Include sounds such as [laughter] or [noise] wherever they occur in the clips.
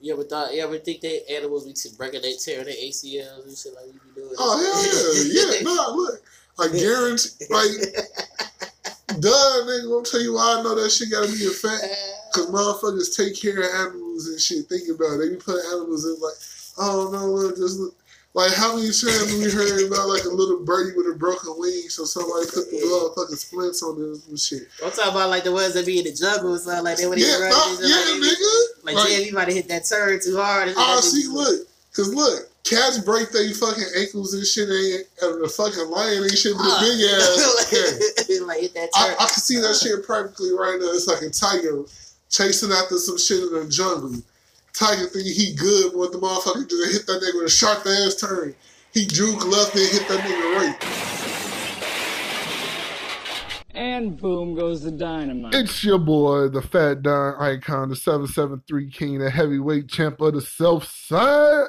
You ever thought? You ever think that animals be breaking their tearing their ACLs and shit like we be doing? Oh hell yeah, [laughs] yeah. Nah, look, I guarantee, like, [laughs] duh, nigga. I'm gonna tell you why I know that shit gotta be a fact. [laughs] Cause motherfuckers take care of animals and shit. Think about it. They be putting animals in like, oh no, look, just look. Like how many times have we heard about like a little birdie with a broken wing, so somebody put the motherfucking splints on it and shit. I'm talking about like the ones that be in the jungle or something like that. When Yeah, they run, they yeah, like, nigga. Like, Like- damn, you might have hit that turn too hard. Oh, see, look, cause look, cats break their fucking ankles and shit, ain't and the fucking lion ain't shit, but a big ah. ass [laughs] like, like hit that turn. I can see that shit perfectly right now. It's like a tiger chasing after some shit in the jungle. Tiger thinking he good, but the motherfucker just hit that nigga with a sharp ass turn. He juke left and hit that nigga right. And boom goes the dynamite. It's your boy, the Fat Don Icon, the 773 King, the heavyweight champ of the South Side.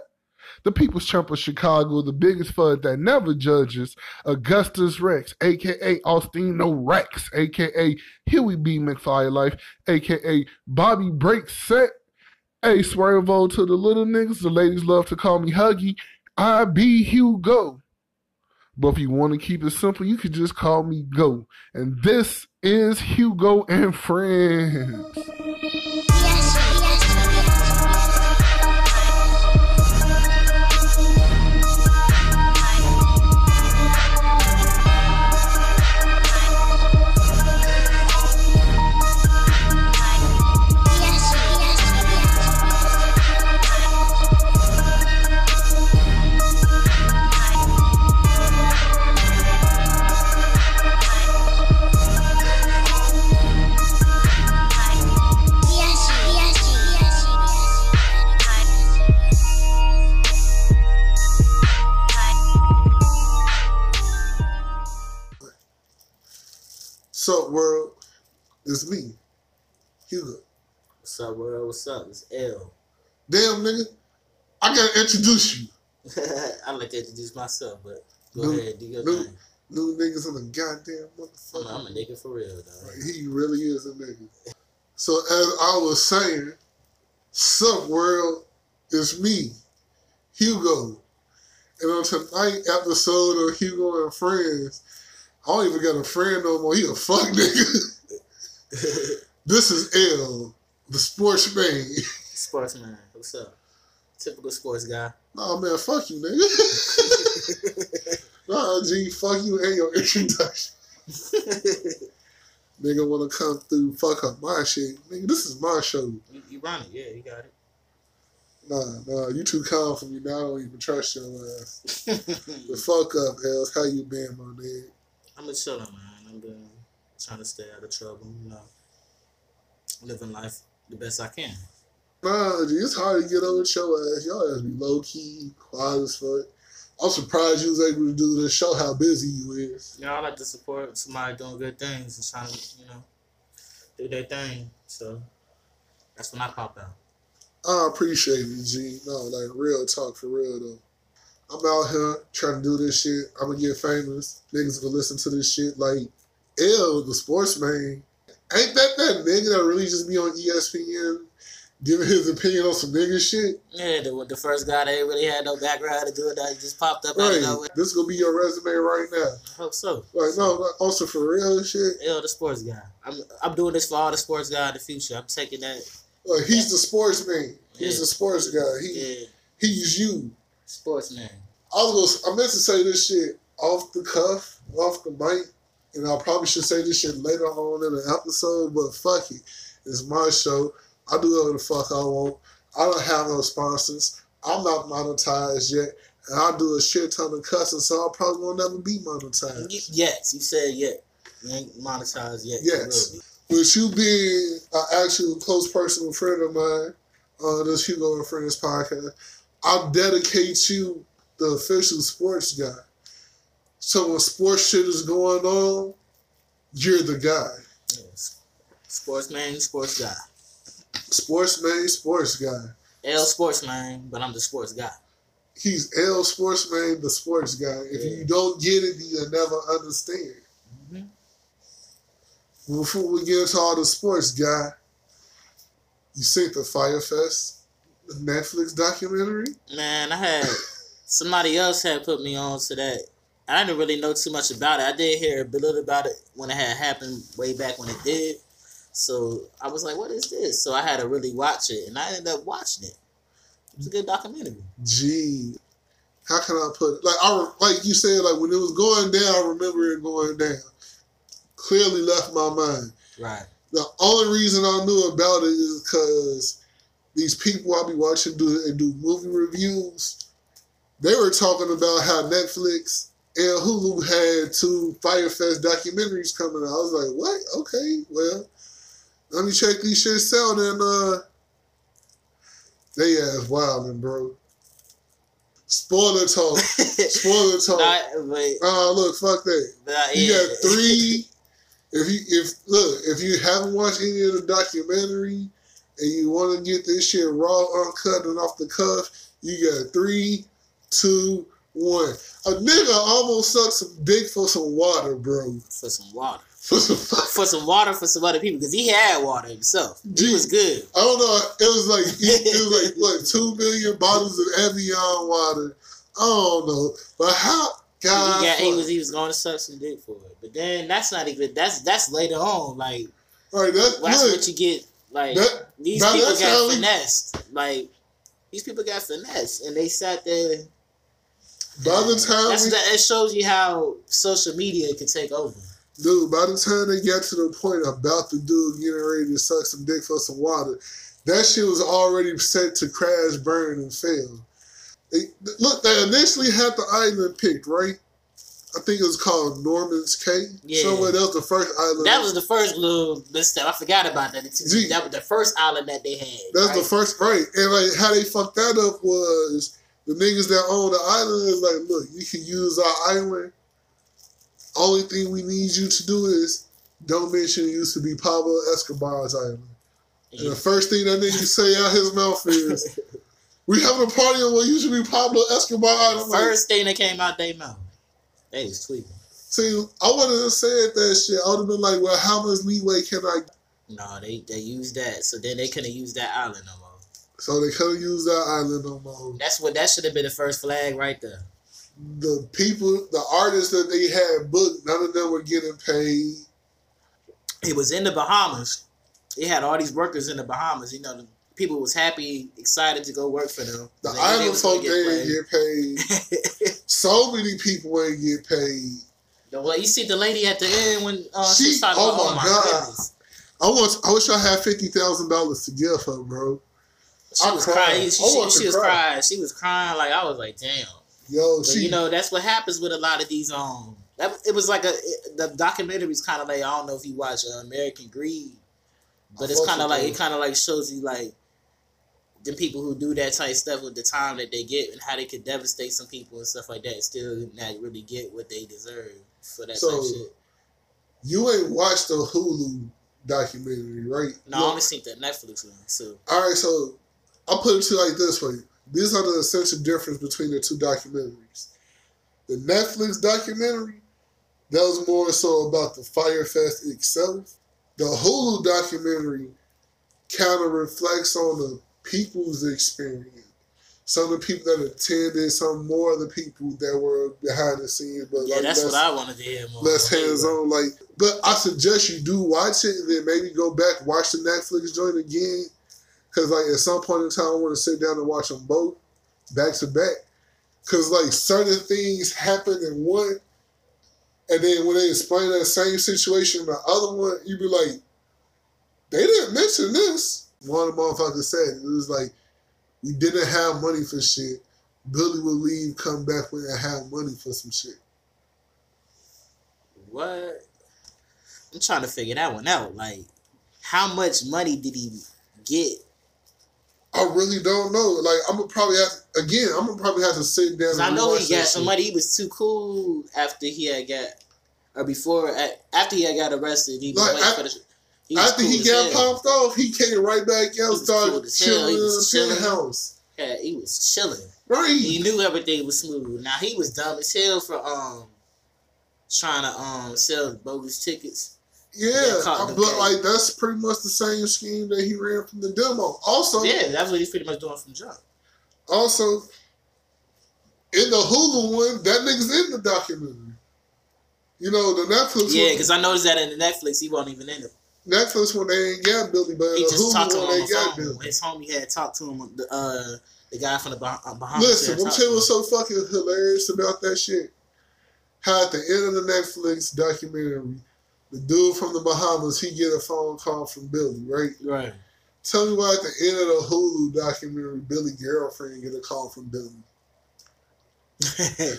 The People's Champ of Chicago, the biggest fud that never judges, Augustus Rex, aka Austino Rex, aka Huey B. McFly Life, aka Bobby Break Set. Hey, Swervo to the little niggas, the ladies love to call me Huggy. I be Hugo. But if you want to keep it simple, you could just call me Go. And this is Hugo and Friends. Sup world? It's me, Hugo. What's up, world? What's up? It's L. Damn nigga, I gotta introduce you. [laughs] I like to introduce myself, but go New- ahead, do your new- thing. New niggas in the goddamn motherfucker. I'm a nigga for real, though. He really is a nigga. So as I was saying, sup world, it's me, Hugo. And on tonight episode of Hugo and Friends, I don't even got a friend no more. He a fuck nigga. [laughs] this is L, the sportsman. Sportsman, what's up? Typical sports guy. Nah man, fuck you, nigga. [laughs] nah, G, fuck you and your introduction. [laughs] Nigga wanna come through, fuck up my shit. Nigga, this is my show. you, you run it, yeah, you got it. Nah, nah, you too calm for me now. I don't even trust your ass. The fuck up, Els. How you been, my nigga? I'm just chilling, man. I'm been trying to stay out of trouble, you know. Living life the best I can. Nah, it's hard to get over your ass. Y'all ass be low key, quiet as fuck. I'm surprised you was able to do this show how busy you is. You know, I like to support somebody doing good things and trying to, you know, do their thing. So that's when I pop out. I appreciate it, G. No, like real talk for real though. I'm out here trying to do this shit. I'm gonna get famous. Niggas gonna listen to this shit like L, the sportsman. Ain't that that nigga that really just be on ESPN giving his opinion on some nigga shit? Yeah, the, the first guy that ain't really had no background to do it, that just popped up out of nowhere. This gonna be your resume right now. I hope so. Like no, like, also for real shit. L, the sports guy. I'm I'm doing this for all the sports guy in the future. I'm taking that. Like he's the sportsman. He's Yeah. the sports guy. He Yeah, he's you. Sportsman. I was gonna, I meant to say this shit off the cuff, off the mic, and I probably should say this shit later on in the episode, but fuck it. It's my show. I do whatever the fuck I want. I don't have no sponsors. I'm not monetized yet. And I do a shit ton of cussing, so I probably won't never be monetized. Yes, you said yet. You ain't monetized yet. Yes. You will be. With you being an actual close personal friend of mine on this Hugo and Friends podcast, I'll dedicate you the official sports guy. So when sports shit is going on, you're the guy. Yes. Sportsman, sports guy. Sportsman, sports guy. L sportsman, but I'm the sports guy. He's L sportsman, the sports guy. If Yeah. you don't get it, you'll never understand. Mhm. Before we get into all the sports guy, you seen the Fyre Fest? The Netflix documentary. Man, I had [laughs] somebody else had put me on to that. I didn't really know too much about it. I did hear a little about it when it had happened way back when it did. So I was like, "What is this?" So I had to really watch it, and I ended up watching it. It was a good documentary. Gee, how can I put it? Like I like you said, like when it was going down, I remember it going down. Clearly left my mind. Right. The only reason I knew about it is because these people I'll be watching do and do movie reviews. They were talking about how Netflix and Hulu had two Fyrefest documentaries coming out. I was like, what? Okay, well, let me check these shits out and uh they ass wildin', bro. Spoiler talk. [laughs] Spoiler talk. Not, but, Uh look, fuck that. You yeah. got three. If you if look if you haven't watched any of the documentary and you want to get this shit raw, uncut, and off the cuff, you got three, two, one. A nigga almost sucked some dick for some water, bro. for some water. For some, [laughs] For some water for some other people because he had water himself. He was good. I don't know. It was like it was [laughs] like what two million bottles of Evian water. I don't know, but how? God, he, got, he was he was going to suck some dick for it, but then that's not even that's that's later on. Like all right. That, that's look, what you get. Like that, these people got finessed. Like these people got finessed, and they sat there. by the time That's we, that. It shows you how social media can take over. Dude, by the time they got to the point about the dude getting ready to suck some dick for some water, that shit was already set to crash, burn, and fail. They, look, they initially had the island picked, right? I think it was called Norman's Cay. Yeah. Somewhere that was the first island. That was the first little misstep. I forgot about that. Gee. that was the first island that they had. That's right? the first, right? And like how they fucked that up was the niggas that own the island is like, look, you can use our island. Only thing we need you to do is don't mention it used to be Pablo Escobar's island. And the first thing that nigga say out his mouth is, [laughs] "We having a party on what used to be Pablo Escobar." Like, first thing that came out their mouth. They was tweaking. see, I wouldn't have said that shit. I would have been like, "Well, how much leeway can I?" No, they they used that, so then they couldn't use that island no more. So they couldn't use that island no more. That's what that should have been the first flag right there. The people, the artists that they had booked, none of them were getting paid. It was in the Bahamas. They had all these workers in the Bahamas. You know, the people was happy, excited to go work for them. The They knew island was gonna folk, they didn't get paid. [laughs] So many people ain't get paid. The way you see the lady at the end when uh, She- she, was talking oh about, oh my my God. goodness. I want. I wish I had fifty thousand dollars to give her, bro. She I was cried. crying. She, she, she was cry. crying. She was crying like I was like, damn. Yo, But she. you know, that's what happens with a lot of these. Um, that it was like a it, the documentary's kind of like I don't know if you watch uh, American Greed, but I it's kind of like it kind of like shows you like the people who do that type stuff with the time that they get and how they could devastate some people and stuff like that, still not really get what they deserve for that So, shit. You ain't watched the Hulu documentary, right? No, I only seen the Netflix one. So All right, so I'll put it to you like this for you. These are the essential difference between the two documentaries. The Netflix documentary, that was more so about the Fyrefest itself. The Hulu documentary kind of reflects on the people's experience. Some of the people that attended, some more of the people that were behind the scenes, but yeah, like that's less- what I wanted to hear more. less hands on. Like, but I suggest you do watch it and then maybe go back watch the Netflix joint again. Cause like at some point in time, I want to sit down and watch them both back to back. Cause like certain things happen in one, and then when they explain that same situation in the other one, you be like, they didn't mention this. One of the motherfuckers said it was like, we didn't have money for shit. Billy will leave, come back when I have money for some shit. What? I'm trying to figure that one out. Like, how much money did he get? I really don't know. Like I'm gonna probably have again. I'm gonna probably have to sit down. And I know he got some money. He was too cool after he had got, or before, after he had got arrested. He was Like, waiting I- for the. After cool he got hell. pumped off, he came right back out, started cool as chilling in the chilling. penthouse. Yeah, he was chilling. Right. He knew everything was smooth. Now he was dumb as hell for um trying to um sell bogus tickets Yeah, but like that's pretty much the same scheme that he ran from the demo. Also, Yeah, that's what he's pretty much doing from jump. also in the Hulu one, that nigga's in the documentary. You know, the Netflix Yeah, because I noticed that in the Netflix, he wasn't even in it. Netflix one they ain't got Billy, but He just talked to him on they the got phone. Billy. His homie had talked to him. The uh, the guy from the bah- uh, Bahamas. Listen, I'm telling you what's so fucking hilarious about that shit. How at the end of the Netflix documentary, the dude from the Bahamas, he get a phone call from Billy, right? Right. Tell me why at the end of the Hulu documentary, Billy girlfriend get a call from Billy. [laughs]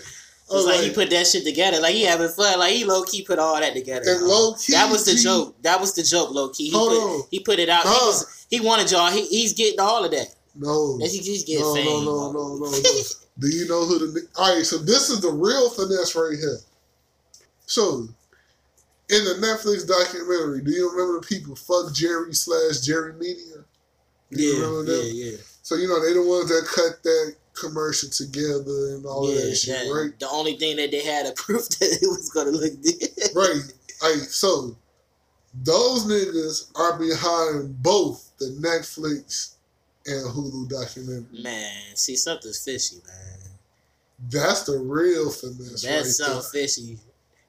Oh, it's like, like, he put that shit together. Like he having fun. Like he low key put all that together. And low key, That was the joke. That was the joke. Low key. He Hold put on. he put it out. He, was, he wanted y'all. He, he's getting all of that. no, he just getting no, fame. no, no, no, no, no. [laughs] Do you know who the? All right, so this is the real finesse right here. So, in the Netflix documentary, do you remember the people FuckJerry slash Jerry Media? Do you Yeah, remember them? yeah, yeah. So you know they the ones that cut that commercial together and all yeah, that shit, that- right? The only thing that they had to [laughs] prove that it was gonna look good. Right. Like so, those niggas are behind both the Netflix and Hulu documentary. Man, see something's fishy, man. That's the real finesse, That's right so there. fishy.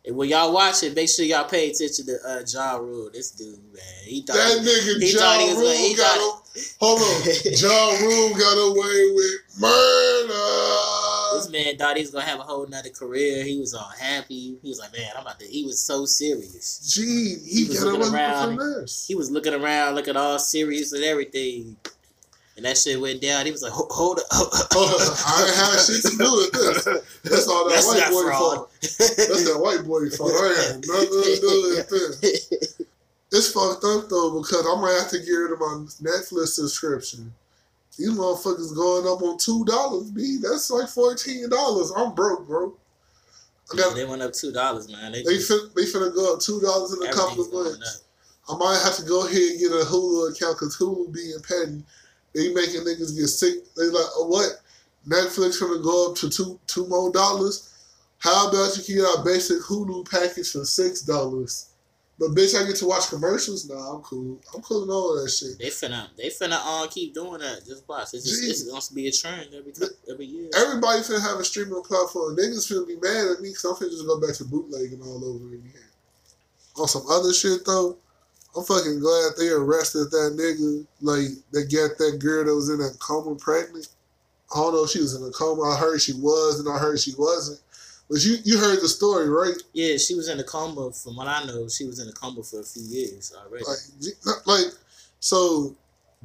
And when y'all watch it, make sure y'all pay attention to uh, Ja Rule. This dude, man, he thought That nigga he John he was Rule he got thought- a, hold on. [laughs] Ja Rule got away with murder. this man thought he was gonna have a whole nother career. He was all happy. He was like, man, I'm about to. He was so serious. Gee, He he was looking around. He was looking around, looking all serious and everything. And that shit went down. He was like, "Ho- hold up. [laughs] I ain't had shit to do with this. That's all that That's white boy fraud. fault. That's that white boy fault. I ain't nothing to do with this. It's fucked up though because I might have to get rid of my Netflix subscription. These motherfuckers going up on two dollars, b. That's like fourteen dollars. I'm broke, bro. Got they went up two dollars, man. They, they just, fin- they finna go up two dollars in a couple of months. I might have to go ahead and get a Hulu account because Hulu being petty. They making niggas get sick. They like, oh, what? Netflix gonna go up to two two more dollars. How about you get our basic Hulu package for six dollars? But bitch, I get to watch commercials. Nah, I'm cool. I'm cool with all of that shit. They finna, they finna uh, keep doing that. Just watch. It's, just, it's going to be a trend every every year. Everybody finna have a streaming platform. Niggas finna be mad at me because I'm finna just go back to bootlegging all over again. On some other shit though, I'm fucking glad they arrested that nigga. Like they got that girl that was in that coma pregnant. I don't know if she was in a coma. I heard she was, and I heard she wasn't. But you you heard the story, right? Yeah, she was in a coma. From what I know, she was in a coma for a few years already. Like, like so.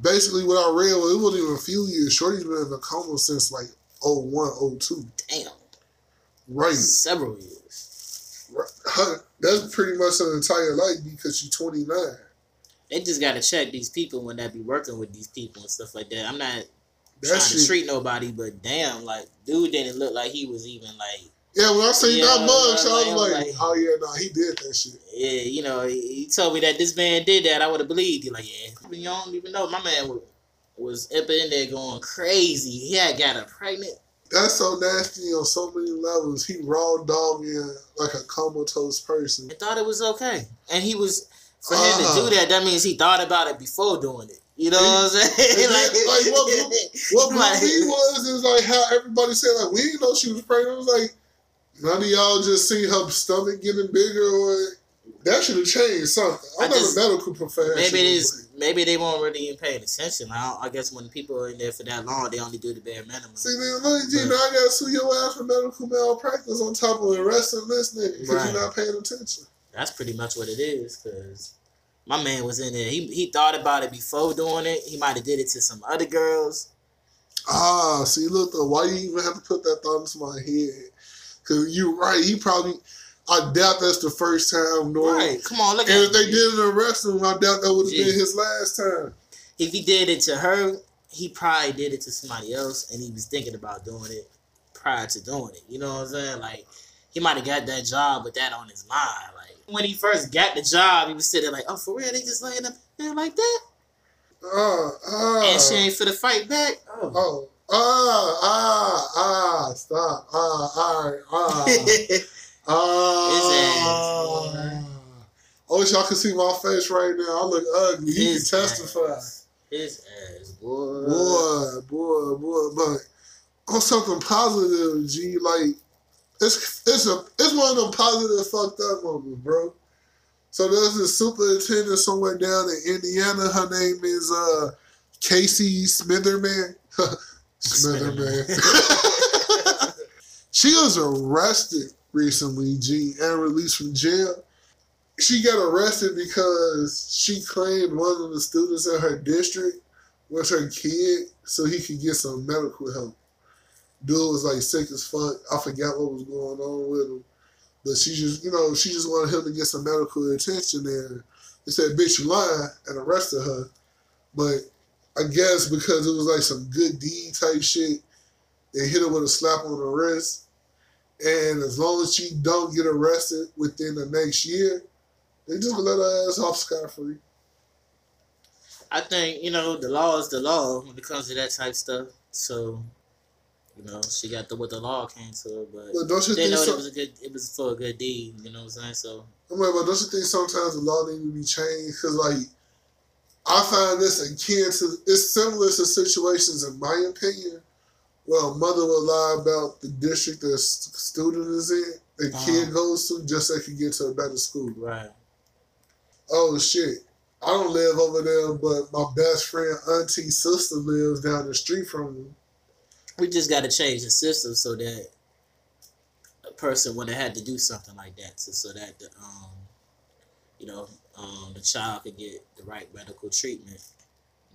Basically, what I read was it wasn't even a few years. Shorty's been in a coma since like 01, 02. Damn, Right. several years. [laughs] That's pretty much an entire life because you're 29. They just gotta check these people when they be working with these people and stuff like that. I'm not That trying shit. to treat nobody, but damn, like dude didn't look like he was even like yeah, when I say that much, I was like, like- oh yeah, nah, he did that shit. yeah, you know. He, he told me that this man did that. I would have believed you. Like yeah, you don't even know. My man was was up in there going crazy. He had got her pregnant. That's so nasty on so many levels. He raw dogging like a comatose person. I thought it was okay, and he was for him Uh-huh. to do that. That means he thought about it before doing it. You know what I'm saying? [laughs] Then, like, what What [laughs] like- me was is like how everybody said like we didn't know she was pregnant. I was like, none of y'all just see her stomach getting bigger or that should have changed something. I'm I not just- a medical professional. Maybe it is. Maybe they weren't really even paying attention. I, I guess when people are in there for that long, they only do the bare minimum. See, then, look, G, now I gotta sue your ass for medical malpractice on top of arresting this nigga because Right. you're not paying attention. That's pretty much what it is. Cause my man was in there. He he thought about it before doing it. He might have did it to some other girls. Ah, see, look though, why you even have to put that thought into my head? Because you're right. He probably, I doubt that's the first time. Nor, Right? Come on, look at. And if they didn't arrest him, I doubt that would have been his last time. If he did it to her, he probably did it to somebody else, and he was thinking about doing it prior to doing it. You know what I'm saying? Like he might have got that job with that on his mind. Like when he first got the job, he was sitting like, "Oh, for real? They just laying up there like that?" Ah, ah. and she ain't for the fight back. Oh. Oh, ah, ah, ah, stop. Ah, all right, [laughs] ah. His Ah. I wish y'all could see my face right now. I look ugly. He His can testify. ass. His ass, boy. Boy, boy, boy. But on something positive, G, like it's it's a it's one of them positive fucked up moments, bro. So there's this superintendent somewhere down in Indiana. Her name is uh Casey Smitherman. [laughs] Smitherman. [laughs] [laughs] she was arrested recently, G, and released from jail. She got arrested because she claimed one of the students in her district was her kid so he could get some medical help. Dude was like sick as fuck. I forgot what was going on with him. But she just, you know, she just wanted him to get some medical attention there. They said, bitch, you lying, and arrested her. But I guess because it was like some good deed type shit, they hit her with a slap on the wrist. And as long as she don't get arrested within the next year, they just gonna let her ass off scot free. I think you know the law is the law when it comes to that type of stuff. So, you know, she got the what the law came to her, but But don't you they think know so- it was a good. It was for a good deed. You know what I'm saying? So I'm like, but don't you think sometimes the law need to be changed? Because like, I find this akin to it's similar to situations, in my opinion, a mother will lie about the district the student is in, the Uh-huh. kid goes to, just so they can get to a better school. right. Oh shit. I don't live over there, but my best friend, auntie, sister lives down the street from me. We just got to change the system so that a person wouldn't have had to do something like that, so, so that the um, you know, um, the child could get the right medical treatment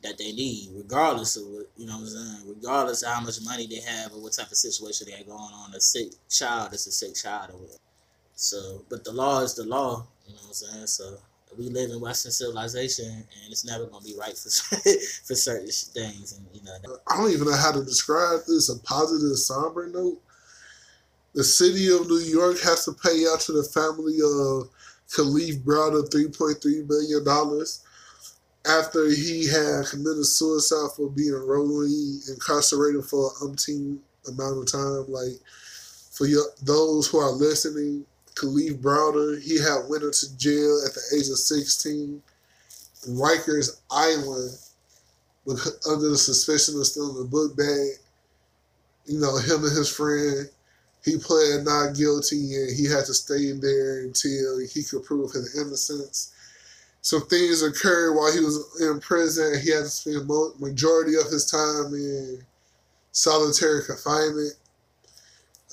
that they need, regardless of what you know what I'm saying, regardless of how much money they have or what type of situation they got going on. A sick child is a sick child or whatever. So, but the law is the law, you know what I'm saying. So we live in Western civilization, and it's never gonna be right for [laughs] for certain things, and you know. I don't even know how to describe this. A positive, somber note. The city of New York has to pay out to the family of Kalief Browder three point three million dollars after he had committed suicide for being wrongly incarcerated for an umpteen amount of time. Like for your, those who are listening, Kalief Browder, he had went into jail at the age of sixteen. Rikers Island under the suspicion of stealing a book bag. You know, him and his friend, he pled not guilty and he had to stay in there until he could prove his innocence. Some things occurred while he was in prison. He had to spend majority of his time in solitary confinement.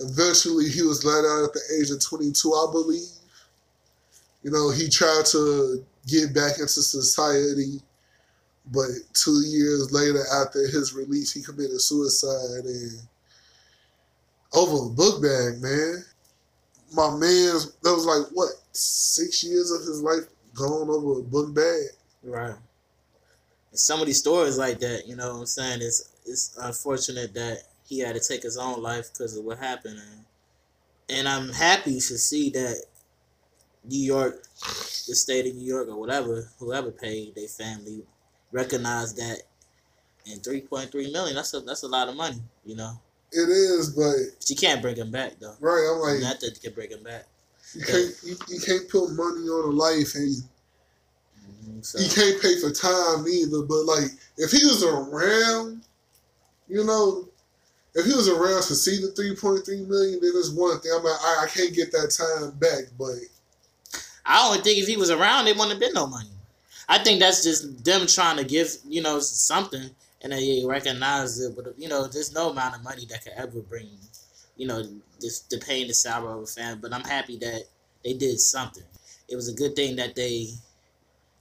Eventually, he was let out at the age of 22, I believe. You know, he tried to get back into society but two years later, after his release, he committed suicide and over a book bag, man. My man, that was like what six years of his life gone over a book bag. Right. And some of these stories like that, you know what I'm saying, it's it's unfortunate that he had to take his own life because of what happened. And, and I'm happy to see that New York, the state of New York or whatever, whoever paid their family, recognized that and 3.3 million, that's a that's a lot of money, you know. It is, but But you can't bring him back though. right, I'm like Nothing can bring him back. You can't you, you can't put money on a life and So, you can't pay for time either. But like if he was around, you know, if he was around to see the three point three million, then it's one thing. I'm like, I, I can't get that time back, but I only think if he was around, it wouldn't have been no money. I think that's just them trying to give, you know, something, and they recognize it. But you know, there's no amount of money that could ever bring, you know, this the pain, the sorrow of a family. But I'm happy that they did something. It was a good thing that they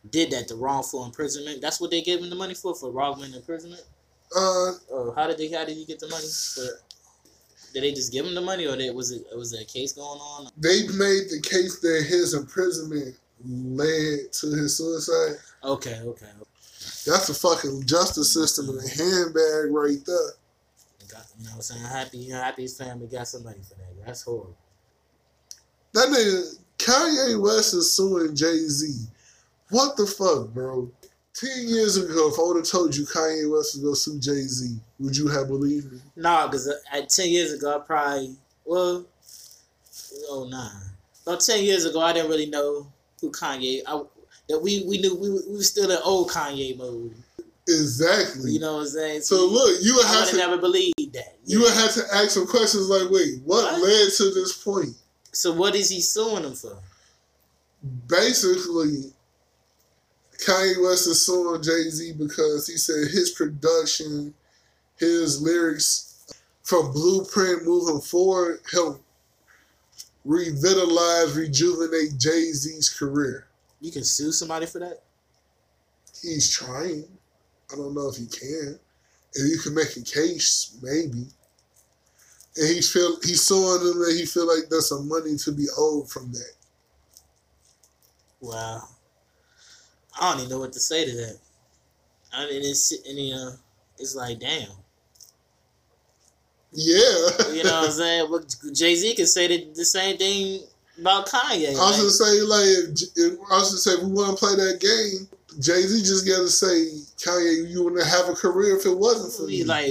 did that. The wrongful imprisonment. That's what they gave him the money for for wrongful imprisonment. uh, Or how did they? How did he get the money? For, did they just give him the money, or they, was it was there a case going on? they made the case that his imprisonment led to his suicide. Okay, okay. That's the fucking justice system in a handbag right there. You know what I'm saying? Happy, you happy his family got some money for that. That's horrible. That nigga Kanye West is suing Jay Z. What the fuck, bro? Ten years ago, if I would have told you Kanye West was gonna sue Jay Z, would you have believed me? Nah, because uh, at 10 years ago, I probably, well, oh, nah. About 10 years ago, I didn't really know who Kanye. I, that we we knew we, we were still in old Kanye mode. Exactly. You know what I'm saying? So look, you would have to never believed that. you would have to ask some questions like, wait, what, What? led to this point? So what is he suing him for? Basically, Kanye West is suing Jay Z because he said his production, his lyrics from Blueprint moving forward help revitalize, rejuvenate Jay Z's career. You can sue somebody for that? He's trying. I don't know if he can. If you can make a case, maybe. And he feel he's suing them that he feel like there's some money to be owed from that. Wow. I don't even know what to say to that. I mean, it's and, you know, it's like damn. Yeah. You know what I'm saying? But Jay Z can say the, the same thing about Kanye. I was like, gonna say like if, if I was gonna say if we want to play that game, Jay Z just got to say Kanye, you wouldn't have a career if it wasn't for me. like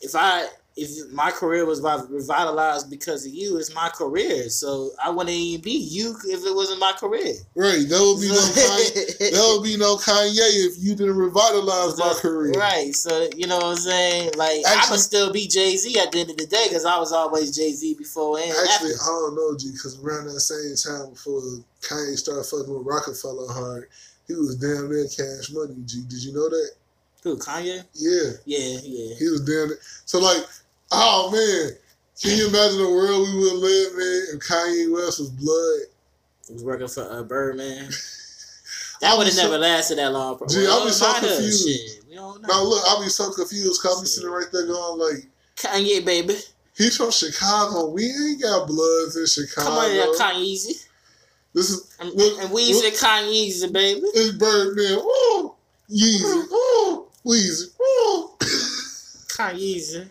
if I if my career was revi- revitalized because of you, it's my career. So I wouldn't even be you if it wasn't my career. right, there would be no [laughs] Kanye. There would be no Kanye if you didn't revitalize my career. Right. So you know what I'm saying? Like I Actually- would still be Jay Z at the end of the day because I was always Jay Z before and Actually, after. I don't know, G, because around that same time before Kanye started fucking with Rockefeller hard, he was damn near cash money, G. Did you know that? Who Kanye? Yeah, Yeah, yeah. he was damn near. So, like, oh, man. Can you imagine the world we would live in if Kanye West was blood? He was working for uh, Birdman. [laughs] That would have was so- never lasted that long. Gee, I'll be so confused. Shit, we don't know. Now, look, I'll be so confused because I'll be sitting right there going, like, Kanye, baby. he's from Chicago. We ain't got bloods in Chicago. Come on, Kanye. This is, And, and we look, said Kanye, baby. It's Birdman. Woo! Yeezy. Woo! Weezy. Kanye.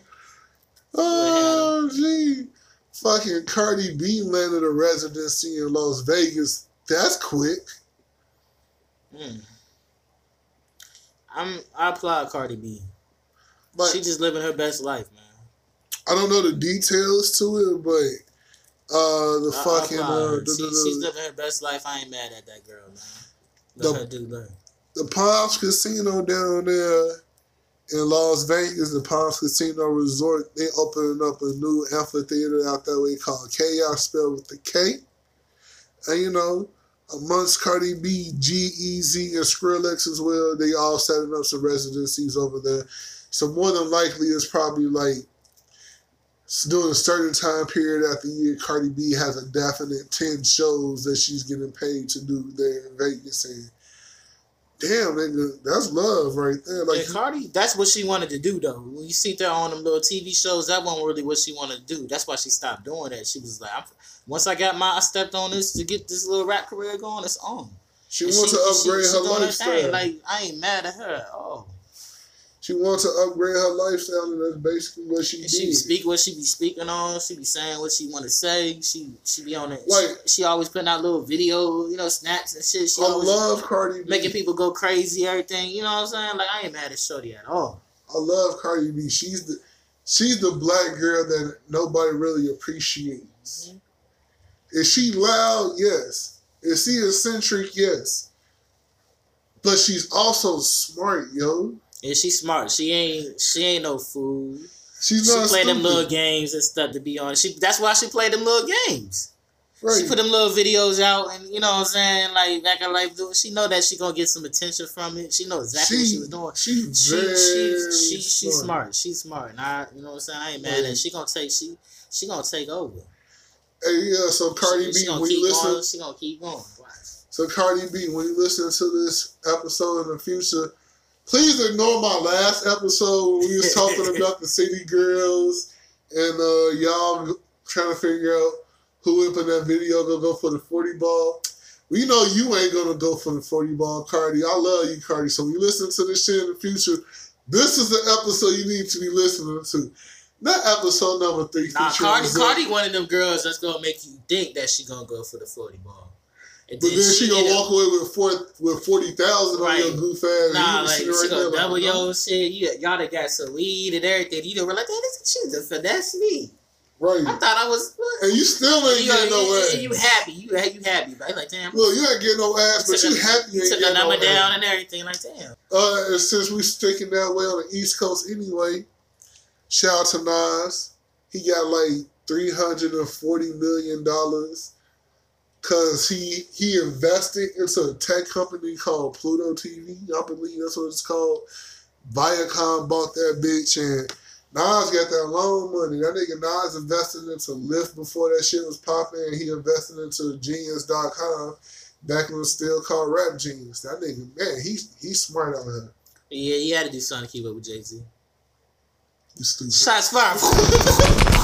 Oh, gee. Fucking Cardi B landed a residency in Las Vegas. That's quick. Mm. I'm. I applaud Cardi B. Like, she just living her best life, man. I don't know the details to it, but uh, the I- I fucking applaud uh, the, She- she's living her best life. I ain't mad at that girl, man. The- Let her do her. the Palms Casino down there in Las Vegas, the Palms Casino Resort, they opening up a new amphitheater out that way called Chaos, spelled with the K. And you know, amongst Cardi B, G-Eazy, and Skrillex as well, they all setting up some residencies over there. So more than likely, it's probably like during a certain time period after the year, Cardi B has a definite ten shows that she's getting paid to do there in Vegas, and damn, nigga, that's love right there. Like, yeah, Cardi, that's what she wanted to do though. When you see her on them little TV shows, that wasn't really what she wanted to do. That's why she stopped doing that. She was like, I'm, once I got my, I stepped on this to get this little rap career going. It's on. she And wants to upgrade she- her she lifestyle. Like I ain't mad at her at all. She wants to upgrade her lifestyle, and that's basically what she And she did. speak what she be speaking on. She be saying what she want to say. She she be on it. Like- she, she always putting out little video, you know, snaps and shit. She I love Cardi B. making people go crazy. Everything, you know what I'm saying? Like I ain't mad at Shorty at all. I love Cardi B. She's the she's the black girl that nobody really appreciates. Mhm. Is she loud? Yes. Is she eccentric? Yes. But she's also smart, yo. And she smart. She ain't she ain't no fool. She's She not play them little games and stuff to be on. She that's why she played them little games. right. She put them little videos out, and you know what I'm saying, like back in life. She know that she gonna get some attention from it. She know exactly what she was doing. She's She very she she she's smart. She's smart. And I, you know what I'm saying. I ain't mad at. her. She gonna take she she gonna take over. Hey, yeah. So Cardi she, she B, when you listen, going. She gonna keep going. Watch. So Cardi B, when you listen to this episode in the future, please ignore my last episode when we was talking [laughs] about the city girls and uh, y'all trying to figure out who up in that video gonna go for the 40 ball. We know you ain't gonna go for the 40 ball, Cardi. I love you, Cardi. So when you listen to this shit in the future, this is the episode you need to be listening to. Not episode number three. Nah, Cardi, Cardi, one of them girls that's gonna make you think that she gonna go for the forty ball. And But then she gonna end up- walk away with four with forty thousand Right. on your goof ass. Nah, You like she right gonna like, double no. your shit. You, y'all done got some weed and everything. You don't realize that this she's a finesse me. Right. I thought I was. And you still ain't you, getting no you, ass. you happy? You you happy? But like damn. Look, you ain't getting no ass, but you happy you took the getting no number down ass. and everything. Like damn. Uh, and since we sticking that way on the East Coast anyway, shout out to Nas. He got like three hundred and forty million dollars because he he invested into a tech company called Pluto TV. I believe that's what it's called. Viacom bought that bitch and Nas got that loan money. That nigga Nas invested into Lyft before that shit was popping, and he invested into Genius.com back when it was still called Rap Genius. That nigga, man, he's he's smart out here. Yeah, he had to do something to keep up with Jay Z. You stupid. Shots fired. [laughs]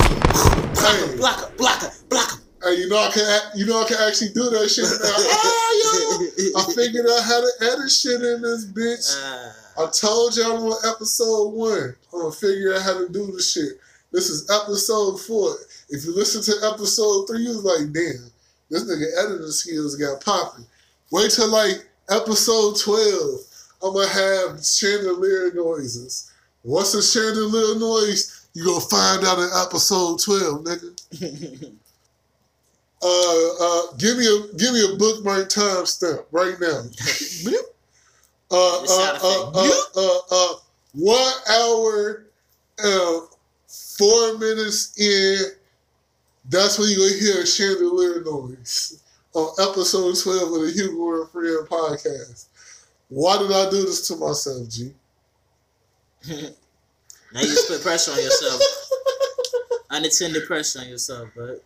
Hey. Blocker, blocker, blocker. Hey, you know I can you know I can actually do that shit now. oh, yo. I figured out how to edit shit in this bitch. Uh, I told y'all on episode one. I'm gonna figure out how to do this shit. This is episode four. If you listen to episode three, you was like, damn, this nigga editing skills got popping. Wait till like episode twelve. I'm gonna have chandelier noises. What's a chandelier noise? You gonna find out in episode twelve, nigga. [laughs] Uh, uh, give me a give me a bookmark timestamp right now. uh, uh, uh, uh, uh, uh, one hour, uh, four minutes in. That's when you're gonna hear a chandelier noise on episode twelve of the Hugo and Friend podcast. Why did I do this to myself, G? [laughs] now you just put pressure on yourself. [laughs] Unintended pressure on yourself, but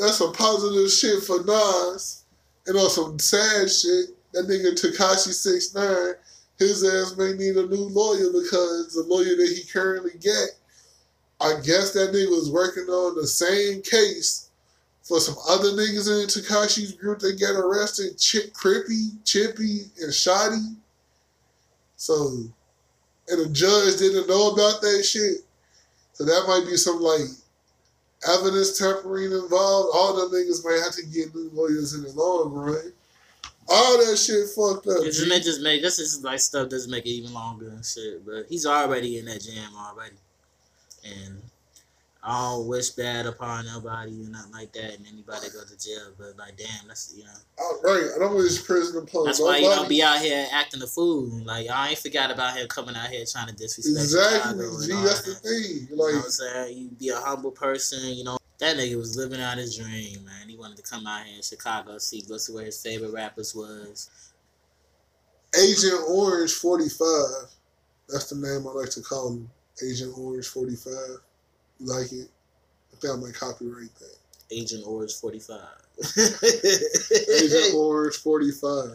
That's some positive shit for Nas. And on some sad shit, that nigga Tekashi Six Nine, his ass may need a new lawyer because the lawyer that he currently get, I guess that nigga was working on the same case for some other niggas in Tekashi's group that get arrested, Chip Crippy, Chippy, and Shotty. So, and the judge didn't know about that shit. So that might be some like evidence tampering involved. All them niggas may have to get new lawyers in the long run. All that shit fucked up. G. just, just make this is like stuff doesn't make it even longer and shit. But he's already in that jam already, and I don't wish bad upon nobody and nothing like that, and anybody go to jail. But like, damn, that's you know, Oh, right. I don't wish prison upon that's why nobody. you don't be out here acting a fool. Like I ain't forgot about him coming out here trying to disrespect Exactly, Chicago G. That's that. the thing. You know Like, what I'm saying? You be a humble person, you know. That nigga was living out his dream, man. He wanted to come out here in Chicago, see go to where his favorite rappers was. Agent Orange 45. That's the name I like to call him. Agent Orange 45. Like it? I think I might copyright that. Agent Orange 45. Agent [laughs] Orange 45.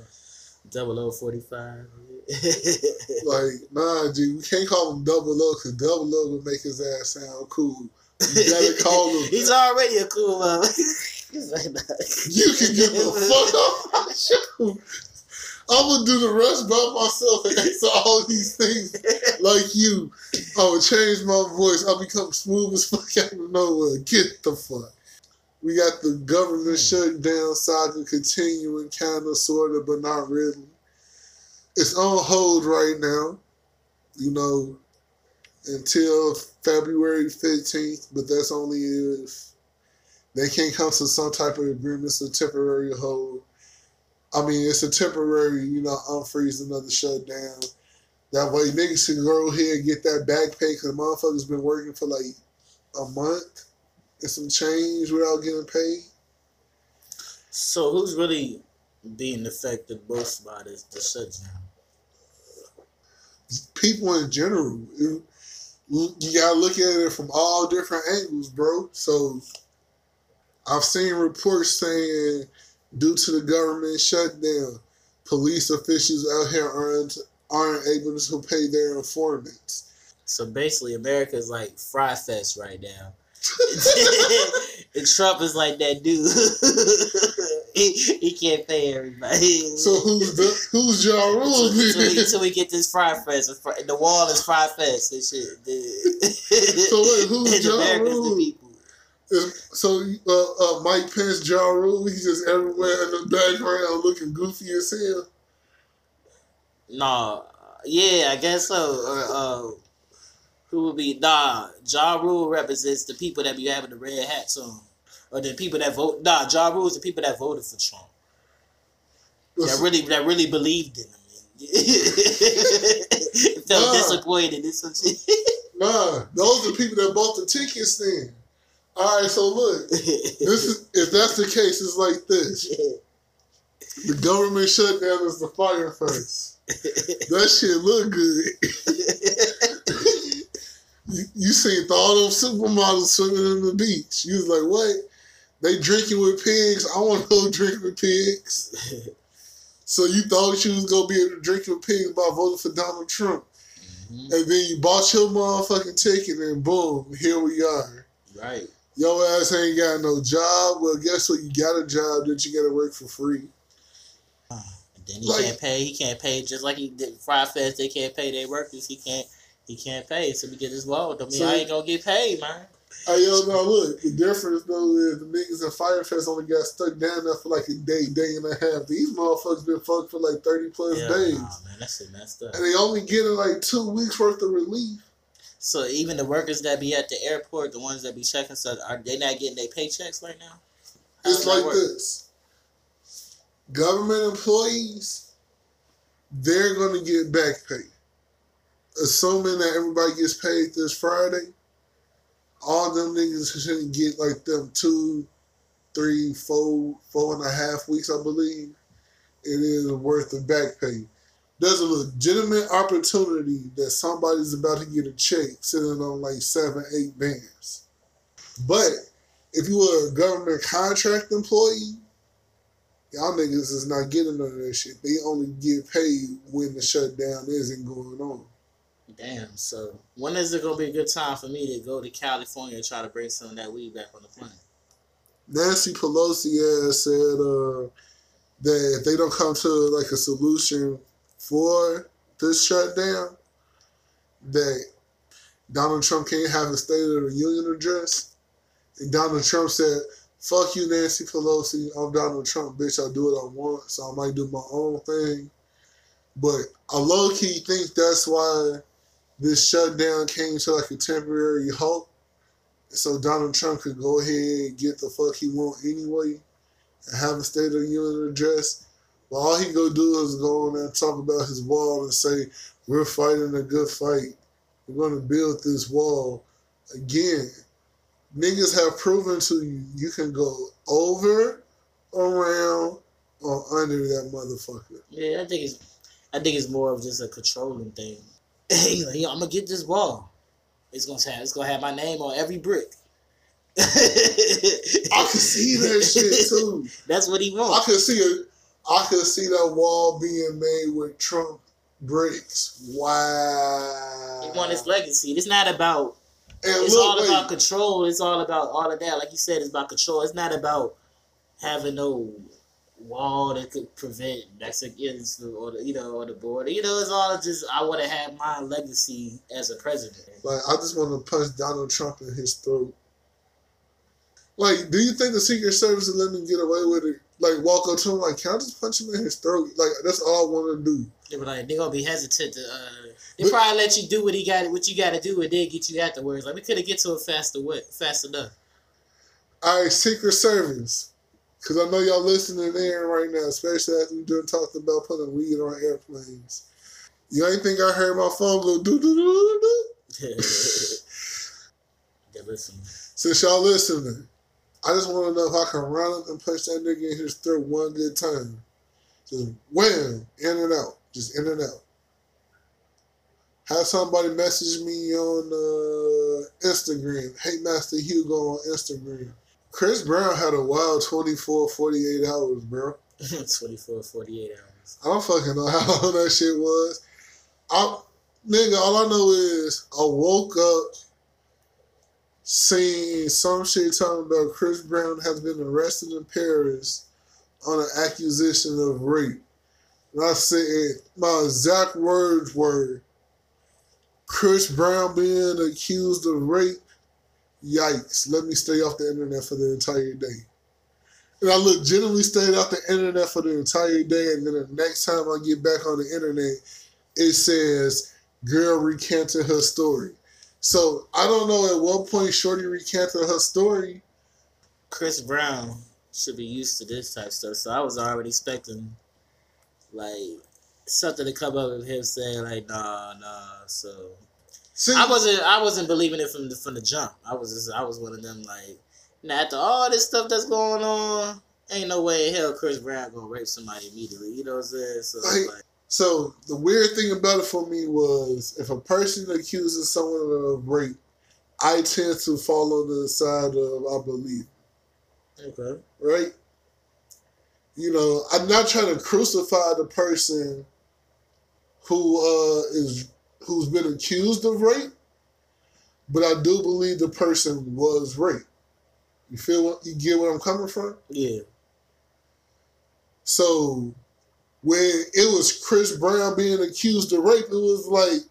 Double O 45. [laughs] Like, nah, G, we can't call him Double O because Double O would make his ass sound cool. You gotta call him. [laughs] He's already a cool. Like, nah. You can get the fuck off my show. I'm gonna do the rest by myself and answer all these things like you. I would change my voice. I'll become smooth as fuck out of nowhere. Get the fuck. We got the government hmm. shutdown saga continuing, kind of, sort of, but not really. It's on hold right now, you know, until February 15th, but that's only if they can't come to some type of agreement. A temporary hold. I mean, it's a temporary, you know, unfreeze another shutdown. That way, niggas can go ahead and get that back pay because motherfuckers been working for like a month and some change without getting paid. So who's really being affected most by this the shutdown? People in general, you you gotta look at it from all different angles, bro. So, I've seen reports saying due to the government shutdown, police officials out here aren't aren't able to pay their informants. So basically, America is like Fry Fest right now. [laughs] and Trump is like that dude. [laughs] he, he can't pay everybody. So who's the who's Ja Rule? Until we, then? till we get this Fry Fest. The wall is Fry Fest and shit. So wait, who's [laughs] And Ja America's the Rule? people. So uh, uh, Mike Pence, Ja Rule, he's just everywhere in the background looking goofy as hell. No, yeah, I guess so. Or uh, Who would be nah? Ja Rule represents the people that be having the red hats on, or the people that vote. Nah, Ja Rule is the people that voted for Trump. That really, that really believed in him. [laughs] Felt Nah. disappointed some shit. Nah, those are people that bought the tickets then. All right, so look, this is [laughs] if that's the case, it's like this. The government shutdown is the Fyre Fest. That shit look good. [laughs] you, you seen all them supermodels swimming in the beach. You was like, what? They drinking with pigs. I want to go drink with pigs. So you thought you was gonna be able to drink with pigs by voting for Donald Trump, Mhm. and then you bought your motherfucking ticket, and boom, here we are. Right. Your ass ain't got no job. Well, guess what? You got a job that you got to work for free. And then he Like- can't pay. He can't pay just like he did Fyre Fest. They can't pay their workers. He can't. He can't pay. So we get his wall. I mean, So- I ain't gonna get paid, man. Hey, yo, now look, the difference though is the niggas in Fyrefest only got stuck down there for like a day, day and a half. These motherfuckers been fucked for like 30 plus Yeah, days. nah, man, that shit messed up. And they only getting like two weeks worth of relief. So even the workers that be at the airport, the ones that be checking stuff, are they not getting their paychecks right now? How It's like work? this. Government employees, they're gonna get back pay. Assuming that everybody gets paid this Friday, all them niggas shouldn't get like them two, three, four, four and a half weeks, I believe. It is worth of back pay. There's a legitimate opportunity that somebody's about to get a check sitting on like seven, eight bands. But if you were a government contract employee, y'all niggas is not getting none of that shit. They only get paid when the shutdown isn't going on. Damn. So when is it gonna be a good time for me to go to California and try to bring some of that weed back on the plane? Nancy Pelosi ass said uh, that if they don't come to like a solution for this shutdown, that Donald Trump can't have a State of the Union address. And Donald Trump said, "Fuck you, Nancy Pelosi. I'm Donald Trump, bitch. I do what I want, so I might do my own thing." But I low key think that's why this shutdown came to like a temporary halt so Donald Trump could go ahead and get the fuck he want anyway and have a State of the Union address. But all he go do is go on there and talk about his wall and say, we're fighting a good fight. We're going to build this wall. Again, niggas have proven to you you can go over, around, or under that motherfucker. Yeah, I think it's I think it's more of just a controlling thing. [laughs] He's like, yo, I'm gonna get this wall. It's gonna have it's gonna have my name on every brick. I can see that shit [laughs] too. That's what he wants. I could see it. I could see that wall being made with Trump bricks. Wow. He want his legacy. It's not about And it's look, all wait, about control. It's all about all of that. Like you said, it's about control. It's not about having no wall that could prevent that's against the, or the you know or the border. You know, it's all just I want to have my legacy as a president. like I just want to punch Donald Trump in his throat. Like, do you think the Secret Service will let him get away with it? Like, walk up to him like, can I just punch him in his throat? Like, that's all I want to do. They were like, they're gonna be hesitant to. Uh, they But- probably let you do what he got, what you got to do, and then get you afterwards. Like we could have get to it faster, what fast enough. All right, Secret Service. Because I know y'all listening in right now, especially after we done talked about putting weed on airplanes. You ain't think I heard my phone go do do do do do? Since y'all listening, I just want to know if I can run up and punch that nigga in his throat one good time. Just wham, in and out. Just in and out. Have somebody message me on uh, Instagram. Hey, Master Hugo on Instagram. Chris Brown had a wild 24, 48 hours, bro. [laughs] 24, 48 hours. I don't fucking know [laughs] how long that shit was. I, nigga, all I know is I woke up seeing some shit talking about Chris Brown has been arrested in Paris on an accusation of rape. And I said, my exact words were, Chris Brown being accused of rape, yikes, let me stay off the internet for the entire day. And I legitimately stayed off the internet for the entire day. And then the next time I get back on the internet, it says, girl recanted her story. So I don't know at what point Shorty recanted her story. Chris Brown should be used to this type of stuff. So I was already expecting like something to come up with him saying like nah nah. So See, I wasn't I wasn't believing it from the from the jump. I was just I was one of them like now after all this stuff that's going on, ain't no way in hell Chris Brown gonna rape somebody immediately. You know what I'm saying? So Like- like So the weird thing about it for me was if a person accuses someone of rape, I tend to fall on the side of I believe, okay. right? You know, I'm not trying to crucify the person who uh, is who's been accused of rape, but I do believe the person was raped. You feel what you get where I'm coming from? Yeah. So when it was Chris Brown being accused of rape, it was like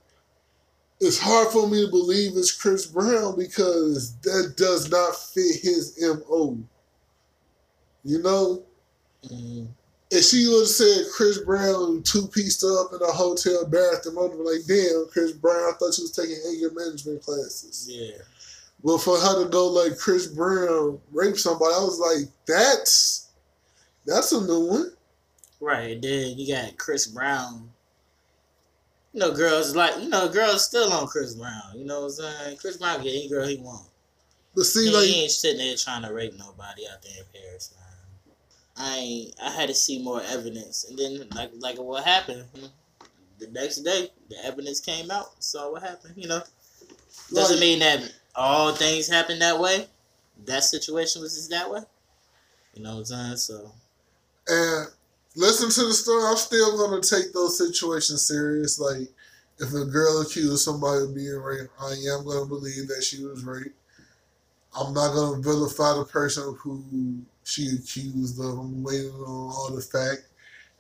it's hard for me to believe it's Chris Brown because that does not fit his MO. You know? Mhm. If she would have said Chris Brown two pieced up in a hotel bathroom, I'd be like, damn, Chris Brown, I thought she was taking anger management classes. Yeah. But for her to go like Chris Brown rape somebody, I was like, that's that's a new one. Right, and then you got Chris Brown. You know, girls like you know, girls still on Chris Brown. You know what I'm saying? Chris Brown get any girl he want. But see, He, like he ain't sitting there trying to rape nobody out there in Paris, man. I ain't, I had to see more evidence, and then like like what happened the next day, the evidence came out. Saw what happened. You know, doesn't Like- mean that all things happen that way. That situation was just that way. You know what I'm saying? So And listen to the story. I'm still gonna take those situations serious. Like if a girl accuses somebody of being raped, I am gonna believe that she was raped. I'm not gonna vilify the person who she accused of. I'm waiting on all the fact.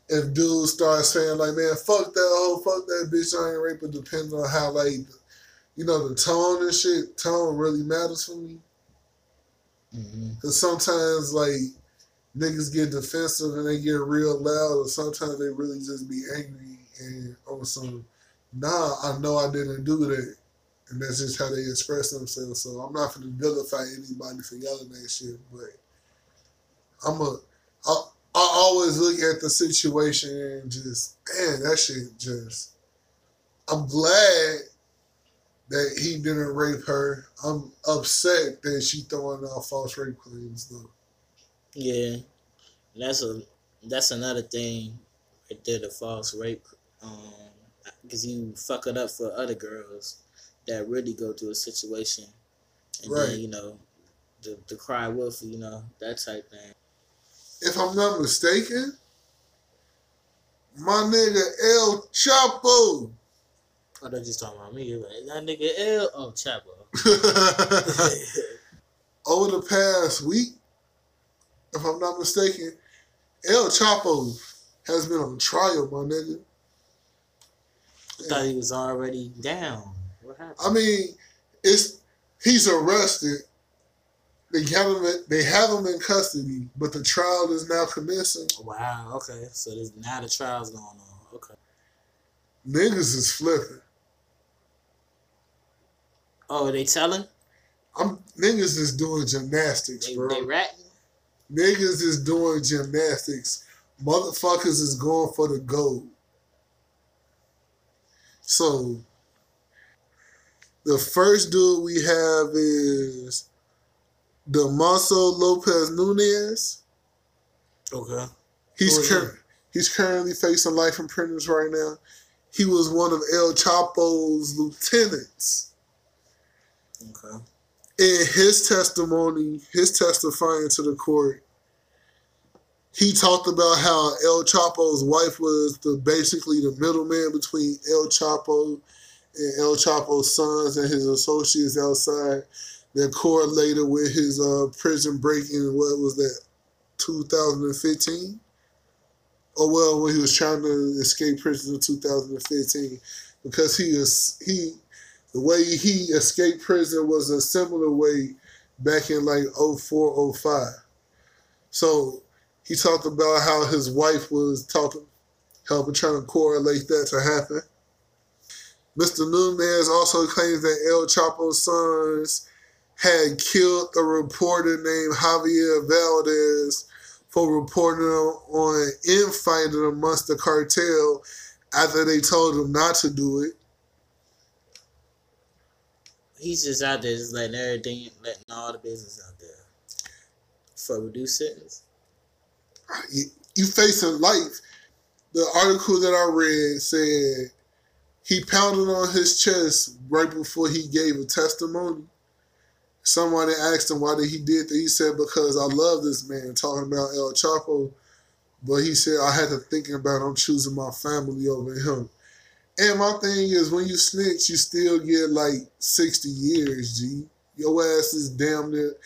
If dudes start saying like, "Man, fuck that hoe, fuck that bitch," I ain't raped. But depends on how like, you know, the tone and shit. Tone really matters for me. Mm-hmm. Cause sometimes like niggas get defensive and they get real loud, or sometimes they really just be angry and on some, nah, I know I didn't do that, and that's just how they express themselves. So I'm not gonna vilify anybody for yelling that shit, but I'm a, I, I always look at the situation and just, man, that shit just. I'm glad that he didn't rape her. I'm upset that she throwing out false rape claims though. Yeah, that's a that's another thing right there. The false rape, um, because you fuck it up for other girls that really go through a situation, and Right. then you know, the the cry wolf, you know, that type thing. If I'm not mistaken, my nigga El Chapo. Oh, they just talking about me. That nigga L. Oh, Chapo. [laughs] [laughs] Over the past week, if I'm not mistaken, El Chapo has been on trial, my nigga. I thought he was already down. What happened? I mean, it's he's arrested. They have him. They have him in custody, but the trial is now commencing. wow. Okay. So there's, now the trial's going on. Okay. Niggas is flipping. Oh, they telling? I'm niggas is doing gymnastics, They, bro. they ratting? Niggas is doing gymnastics. Motherfuckers is going for the gold. So the first dude we have is Damaso Lopez Nunez. Okay. He's cur- he's currently facing life in imprisonment right now. He was one of El Chapo's lieutenants. Okay. in his testimony, his testifying to the court, he talked about how El Chapo's wife was the basically the middleman between El Chapo and El Chapo's sons and his associates outside that correlated with his uh, prison breaking. What was that, 2015? Oh well, when he was trying to escape prison in 2015, because he is he the way he escaped prison was a similar way back in like 04, 05. So he talked about how his wife was talking, helping trying to correlate that to happen. Mr. Nunez also claims that El Chapo's sons had killed a reporter named Javier Valdez for reporting on infighting amongst the cartel after they told him not to do it. He's just out there, just letting everything, letting all the business out there for reduced sentence. You, you facing life. The article that I read said he pounded on his chest right before he gave a testimony. Somebody asked him why did he did that. He said because I love this man. Talking about El Chapo, but he said I had to think about I'm choosing my family over him. And my thing is, when you snitch, you still get like 60 years, G. Your ass is damn near.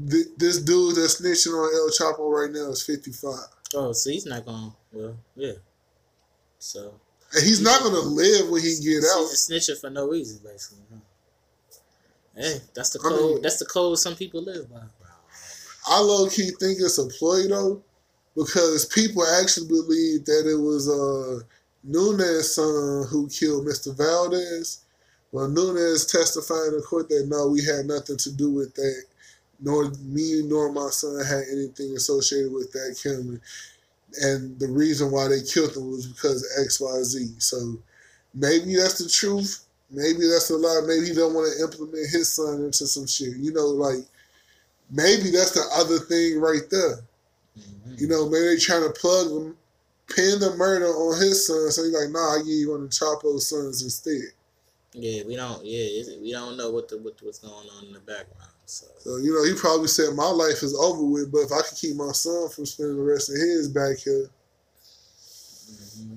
This dude that's snitching on El Chapo right now is 55. Oh, so he's not going, well, yeah. So. And he's not going to live when he get out. He's a snitcher for no reason, basically. Huh? Hey, that's the code. I mean, that's the code some people live by. I low key think it's a ploy though, because people actually believe that it was uh Nunez' son who killed Mr. Valdez. Well, Nunez testified in court that no, we had nothing to do with that. Nor me nor my son had anything associated with that killing. And the reason why they killed him was because X, Y, Z. So maybe that's the truth. Maybe that's a lie. Maybe he don't want to implement his son into some shit. You know, like maybe that's the other thing right there. Mm-hmm. You know, maybe they trying to plug him pin the murder on his son. So he's like, nah, I give you one of Chapo's sons instead. Yeah, we don't. Yeah, we don't know what the what, what's going on in the background. So. so you know, he probably said my life is over with, but if I could keep my son from spending the rest of his back here. Mm-hmm.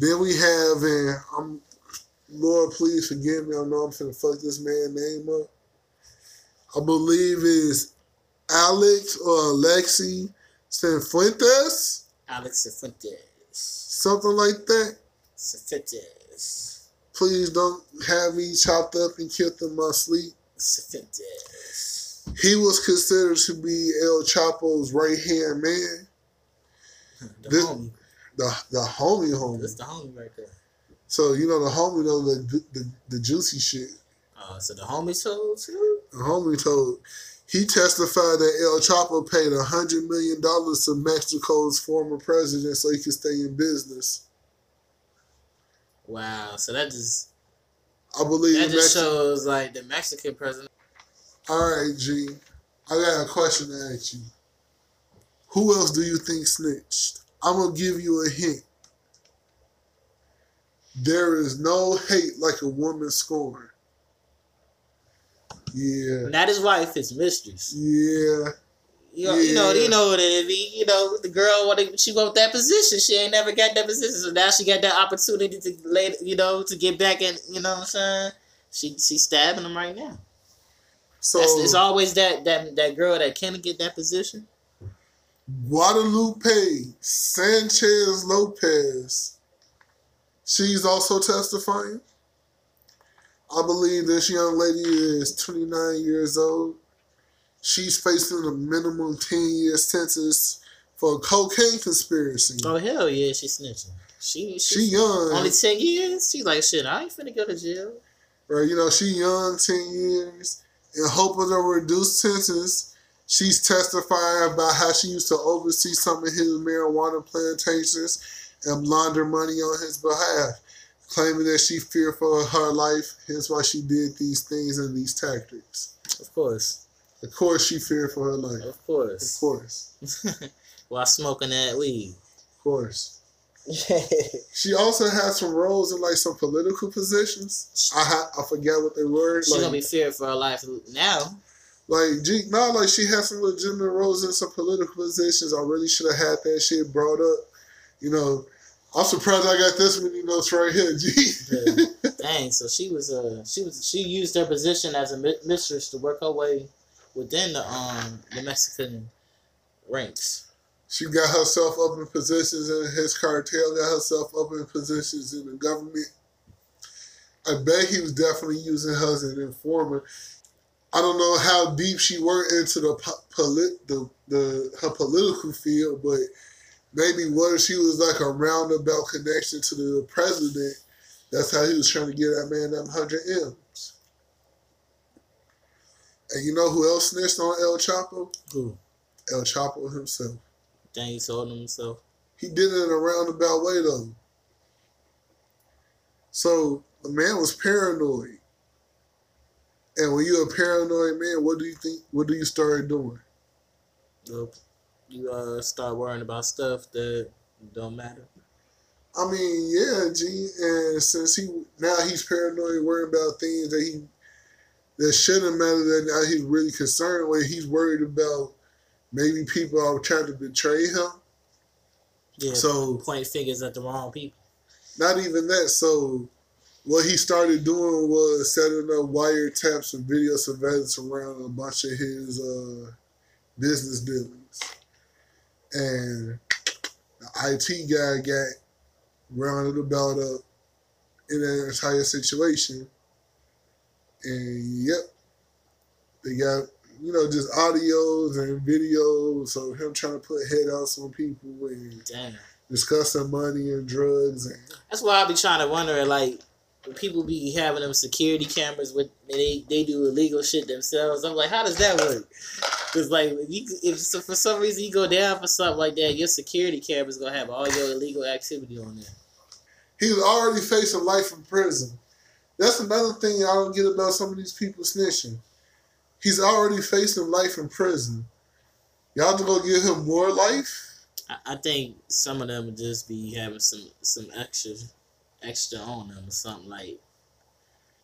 Then we have, and I'm, Lord, please forgive me. I know I'm finna fuck this man name up. I believe is Alex or Alexi Cifuentes. Alex Cifuentes. Something like that. Cifuentes. Please don't have me chopped up and killed in my sleep. Cifuentes. He was considered to be El Chapo's right hand man. [laughs] The this, homie. The the homie homie. That's the homie right there. So you know the homie know the the, the juicy shit. Uh, so the homie told too. The homie told. He testified that El Chapo paid a $100 million to Mexico's former president so he could stay in business. Wow. So that just. I believe that just Mexi- shows like the Mexican president. All right, G. I got a question to ask you. Who else do you think snitched? I'm gonna give you a hint. There is no hate like a woman scorn. Yeah. Not his wife, his mistress. Yeah. You know, yeah. you know, you know what it is. You know, the girl wanted she want that position. She ain't never got that position, so now she got that opportunity to you know, to get back and you know what I'm saying. She she's stabbing him right now. So That's, it's always that that that girl that can't get that position. Guadalupe Sanchez Lopez. She's also testifying. I believe this young lady is 29 years old. She's facing a minimum 10 year sentence for a cocaine conspiracy. Oh hell yeah, she's snitching. She she young. Only 10 years? She's like shit, I ain't finna go to jail. Right, you know, she young, 10 years. In hope of a reduced sentence, she's testifying about how she used to oversee some of his marijuana plantations and launder money on his behalf claiming that she feared for her life, hence why she did these things and these tactics. Of course. Of course, she feared for her life. Of course. Of course. [laughs] While smoking that weed. Of course. [laughs] she also had some roles in like some political positions. I ha- I forget what they were. She's like, gonna be feared for her life now. Like, gee, not like she had some legitimate roles in some political positions. I really should have had that shit brought up. You know, I'm surprised I got this many notes right here. Gee. yeah. [laughs] Dang. So she was uh she was she used her position as a mistress to work her way within the um the Mexican ranks. She got herself up in positions in his cartel. Got herself up in positions in the government. I bet he was definitely using her as an informer. I don't know how deep she worked into the polit the the her political field, but maybe what if she was like a roundabout connection to the president That's how he was trying to get that man them hundred M's. And you know who else snitched on El Chapo? Who? El Chapo himself. Dang, he told him himself. He did it in a roundabout way though. So the man was paranoid. And when you're a paranoid man, what do you think what do you start doing? Well, you uh start worrying about stuff that don't matter. I mean, yeah, G. And since he now he's paranoid, worrying about things that he that shouldn't matter. That now he's really concerned with. He's worried about maybe people are trying to betray him. Yeah. So point fingers at the wrong people. not even that. So what he started doing was setting up wiretaps and video surveillance around a bunch of his uh, business dealings, and the IT guy got rounded about up in that entire situation. And yep, they got you know just audios and videos of him trying to put headouts on people and Damn. discussing money and drugs and That's why I be trying to wonder, like, when people be having them security cameras with they they do illegal shit themselves. I'm like, how does that work? Because like, if, you, if so for some reason you go down for something like that, your security camera's gonna have all your illegal activity on there. He's already facing life in prison. That's another thing I don't get about some of these people snitching. He's already facing life in prison. Y'all just gonna give him more life? I, I think some of them would just be having some some extra extra on them or something like.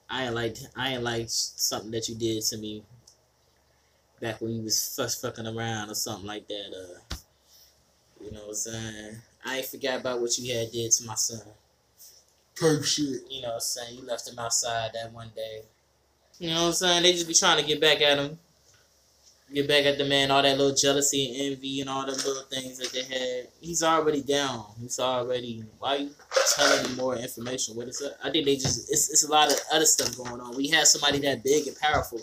I ain't like I ain't like something that you did to me back when you was first fucking around or something like that. Uh, you know what I'm saying? I ain't forgot about what you had did to my son. Type shit. You know what I'm saying? You left him outside that one day. You know what I'm saying? They just be trying to get back at him. Get back at the man, all that little jealousy and envy and all the little things that they had. He's already down. He's already. Why you telling me more information? What is it? I think they just. It's, it's a lot of other stuff going on. We had somebody that big and powerful.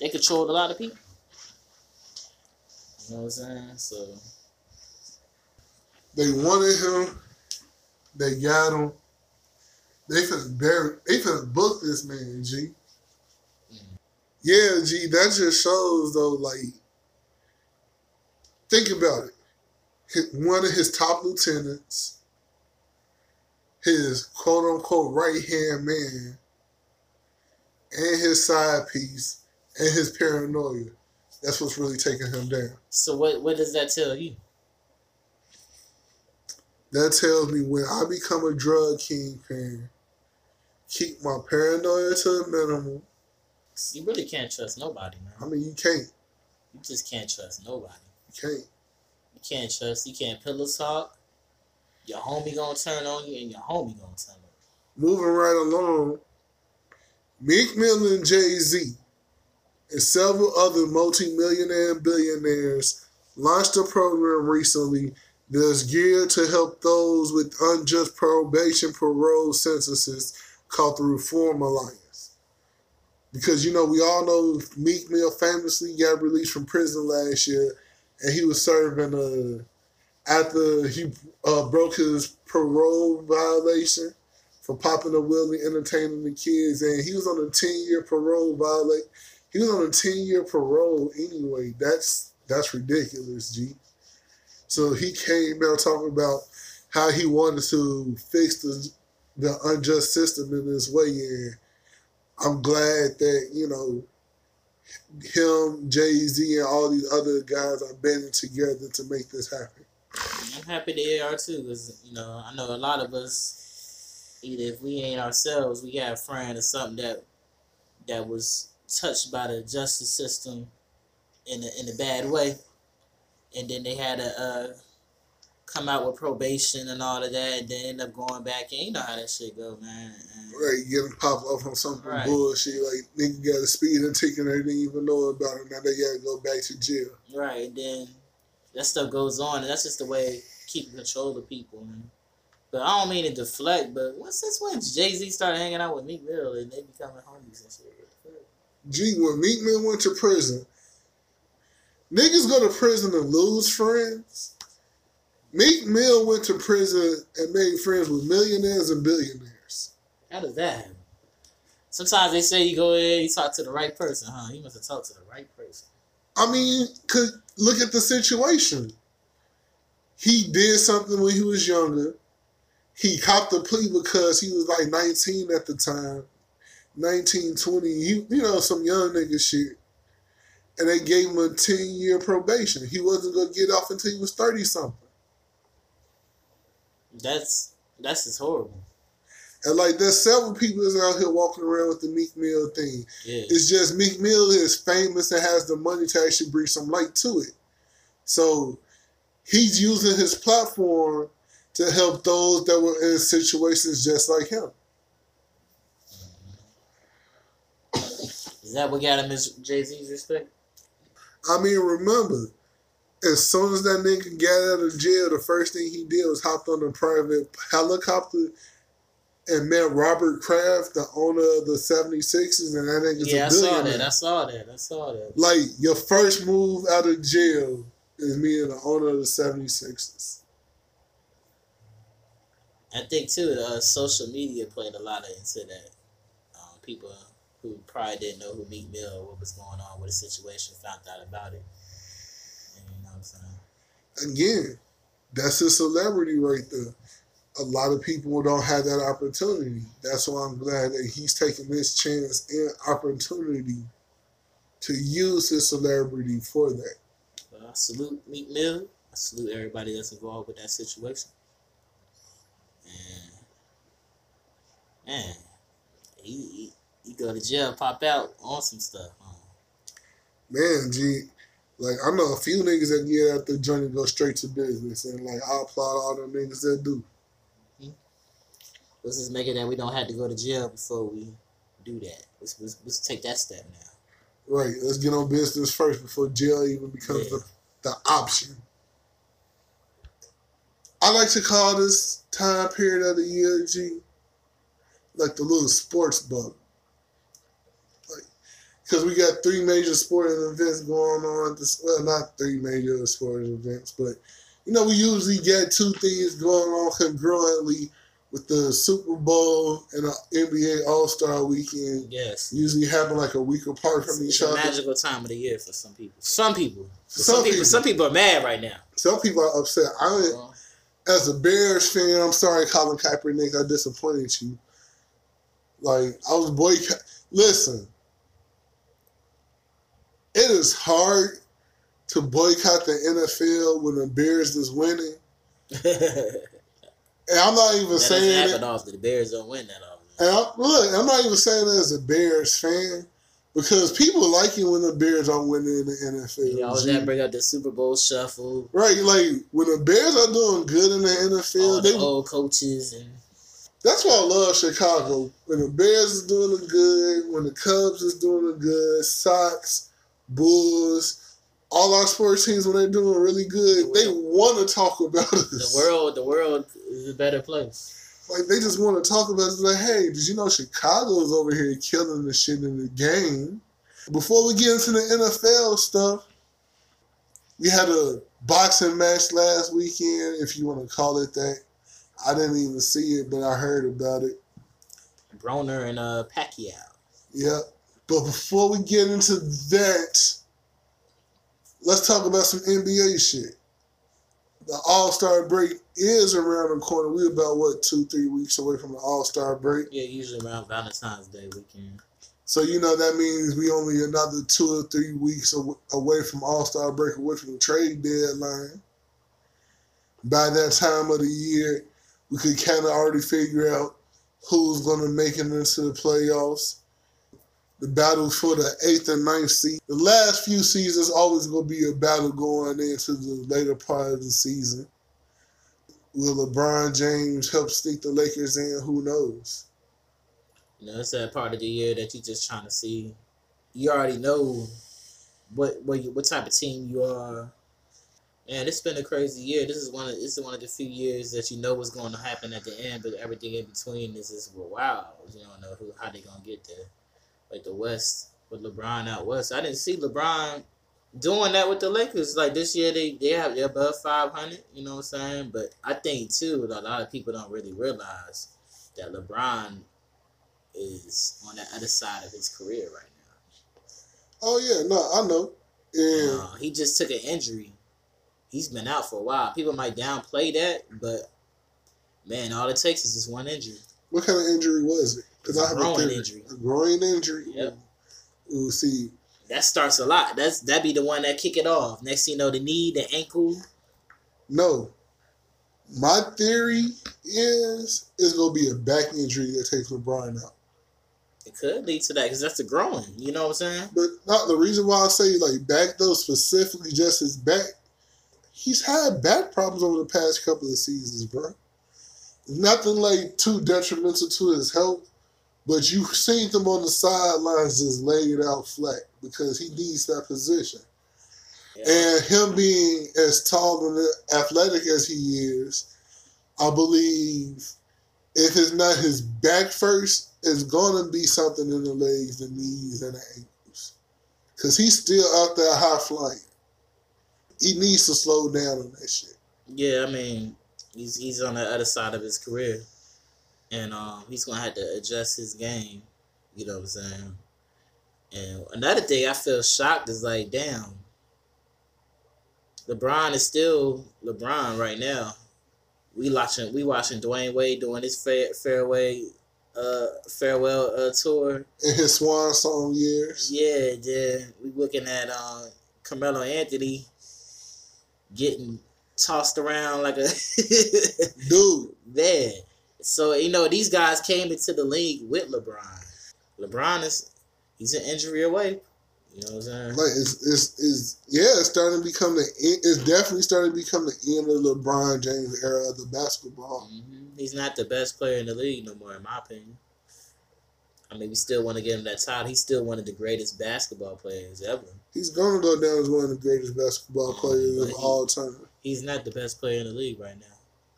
They controlled a lot of people. You know what I'm saying? So. They wanted him. They got him. They finna bury. They finna book this man, G. Yeah, G. That just shows though. Like, think about it. His- One of his top lieutenants, his quote unquote right hand man, and his side piece, and his paranoia. That's what's really taking him down. So what? What does that tell you? That tells me when I become a drug kingpin, keep my paranoia to a minimum. You really can't trust nobody, man. I mean, you can't. You just can't trust nobody. You can't. You can't trust. You can't pillow talk. Your homie gonna turn on you, and your homie gonna turn on you. Moving right along, Meek Mill and Jay Z and several other multi-millionaire and billionaires launched a program recently that's geared to help those with unjust probation parole sentences called the Reform Alliance. Because you know we all know Meek Mill famously got released from prison last year, and he was serving uh after he uh, broke his parole violation for popping a wheelie, entertaining the kids, and he was on a ten year parole violate. He was on a ten year parole anyway. That's that's ridiculous, G. So he came out talking about how he wanted to fix the the unjust system in this way, and I'm glad that you know him, Jay Z, and all these other guys are banding together to make this happen. I'm happy they are too, because you know I know a lot of us, either if we ain't ourselves, we got a friend or something that that was touched by the justice system in a, in a bad way, and then they had a, uh, come out with probation and all of that, and then end up going back. And you know how that shit go, man. And- Right, getting popped off on something Right. bullshit like nigga got a speeding ticket and they didn't even know about it. Now they gotta go back to jail. Right, and then that stuff goes on, and that's just the way keeping control of people. Man. But I don't mean to deflect, but what's this when Jay Z started hanging out with Meek Mill and they becoming homies and shit? Gee, when Meek Mill went to prison, niggas go to prison and lose friends. Meek Mill went to prison and made friends with millionaires and billionaires. How does that happen? Sometimes they say you go in, you talk to the right person, huh? You must have talked to the right person. I mean, cause look at the situation. He did something when he was younger. He copped the plea because he was like 19 at the time. 19, 20. He, you know, some young nigga shit. And they gave him a 10 year probation. He wasn't going to get off until he was 30 something. That's that's just horrible. And like, there's several people that's out here walking around with the Meek Mill thing. Yeah. It's just Meek Mill is famous and has the money to actually bring some light to it. So he's using his platform to help those that were in situations just like him. Is that what got him his Jay Z's respect? I mean, remember, as soon as that nigga got out of jail, the first thing he did was hopped on a private helicopter and met Robert Kraft, the owner of the 76ers, and that nigga's Yeah, a I saw billionaire. that. I saw that. I saw that. Like, your first move out of jail is meeting the owner of the 76ers. I think too, uh, social media played a lot into that. Um, people who probably didn't know who Meek Mill, or what was going on with the situation, found out about it. And, you know what I'm saying? Again, that's a celebrity right there. A lot of people don't have that opportunity. That's why I'm glad that he's taking this chance and opportunity to use his celebrity for that. But I salute Meek Mill. I salute everybody that's involved with that situation. And man, he, he, he go to jail, pop out on some stuff. Huh? Man, G, like I know a few niggas that get out the joint and go straight to business, and like I applaud all them niggas that do. Let's just make it that we don't have to go to jail before we do that. Let's, let's, let's take that step now. Right, let's get on business first before jail even becomes Yeah. the, the option. I like to call this time period of the year, G, like the little sports bubble. Because we got three major sporting events going on. This, well, not three major sporting events, but you know, we usually get two things going on congruently with the Super Bowl and the NBA All Star Weekend. Yes. Usually happen like a week apart from It's each a other. magical time of the year for some people. Some people. Some some, people, people. some people are mad right now. Some people are upset. I, Well, uh-huh. as a Bears fan, I'm sorry, Colin Kaepernick, I disappointed you. Like I was boycott. Listen, it is hard to boycott the NFL when the Bears is winning, [laughs] and I'm not even doesn't saying that. often. The Bears don't win that often. And I, look, I'm not even saying it as a Bears fan because people like it when the Bears aren't winning in the NFL. You always G. gotta bring up the Super Bowl shuffle, Right, like when the Bears are doing good in the NFL, all they the old coaches, and That's why I love Chicago. When the Bears is doing it good, when the Cubs is doing it good, Sox, Bulls, all our sports teams when they're doing really good, they want to talk about us. the world, the world is a better place. like they just want to talk about us. Like, hey, did you know Chicago's over here killing the shit in the game? Before we get into the NFL stuff, we had a boxing match last weekend, if you want to call it that. I didn't even see it, but I heard about it. Broner and uh Pacquiao. Yeah. But before we get into that, let's talk about some NBA shit. The All Star break is around the corner. We're about what two, three weeks away from the All Star break. Yeah, usually around Valentine's Day weekend. So you know that means we only another two or three weeks away from All Star break, away from the trade deadline. By that time of the year, we could kind of already figure out who's going to make it into the playoffs. The battle for the eighth and ninth seed. The last few seasons always going to be a battle going into the later part of the season. Will LeBron James help sneak the Lakers in? Who knows? You know, it's that part of the year that you're just trying to see. You already know what what you, what type of team you are. And it's been a crazy year. This is one of this is one of the few years that you know what's going to happen at the end, but everything in between is just wow. You don't know who how they're gonna get there. Like the West with LeBron out west. I didn't see LeBron doing that with the Lakers. Like this year they, they have they're above five hundred, you know what I'm saying? But I think too a lot of people don't really realize that LeBron is on the other side of his career right now. Oh yeah, no, I know. And Uh, he just took an injury. He's been out for a while. People might downplay that, but man, all it takes is just one injury. what kind of injury was it? Because I have a Groin theory. injury. A groin injury. Yep. Ooh, see, That starts a lot. That's that be the one that kick it off. Next thing you know, the knee, the ankle. no. My theory is it's gonna be a back injury that takes LeBron out. It could lead to that because that's the growing. You know what I'm saying? But not the reason why I say like back though specifically just his back. He's had back problems over the past couple of seasons, bro. Nothing like too detrimental to his health, but you've seen him on the sidelines just lay it out flat because he needs that position. Yeah. And him being as tall and athletic as he is, I believe if it's not his back first, it's gonna be something in the legs, the knees, and the ankles. Cause he's still out there high flying. He needs to slow down on that shit. Yeah, I mean, he's he's on the other side of his career, and um, he's gonna have to adjust his game. You know what I'm saying? And another thing I feel shocked is like, damn, LeBron is still LeBron right now. We watching we watching Dwyane Wade doing his fair, fairway uh farewell uh tour. In his swan song years. Yeah, yeah. we looking at uh, Carmelo Anthony getting tossed around like a [laughs] Dude, man. So you know these guys came into the league with LeBron. LeBron is he's an injury away. You know what I'm saying? like it's, it's, it's yeah, it's starting to become the it's definitely starting to become the end of the LeBron James era of the basketball. Mhm. He's not the best player in the league no more, in my opinion. I mean, we still want to give him that title. He's still one of the greatest basketball players ever. He's gonna go down as one of the greatest basketball players of all time. He's not the best player in the league right now.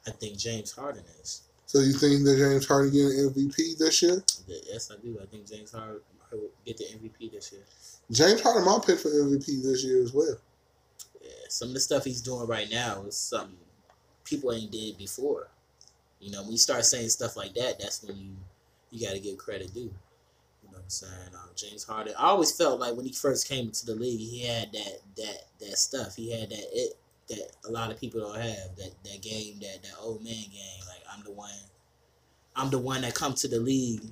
I think James Harden is. So you think that James Harden getting MVP this year? Yes, I do. I think James Harden will get the MVP this year. James Harden my pick for MVP this year as well. Yeah, some of the stuff he's doing right now is something people ain't did before. You know, when you start saying stuff like that, that's when you you got to give credit due. You know what I'm saying? Um, James Harden. I always felt like when he first came into the league, he had that that that stuff. He had that it that a lot of people don't have. That that game, that that old man game. Like I'm the one. I'm the one that come to the league,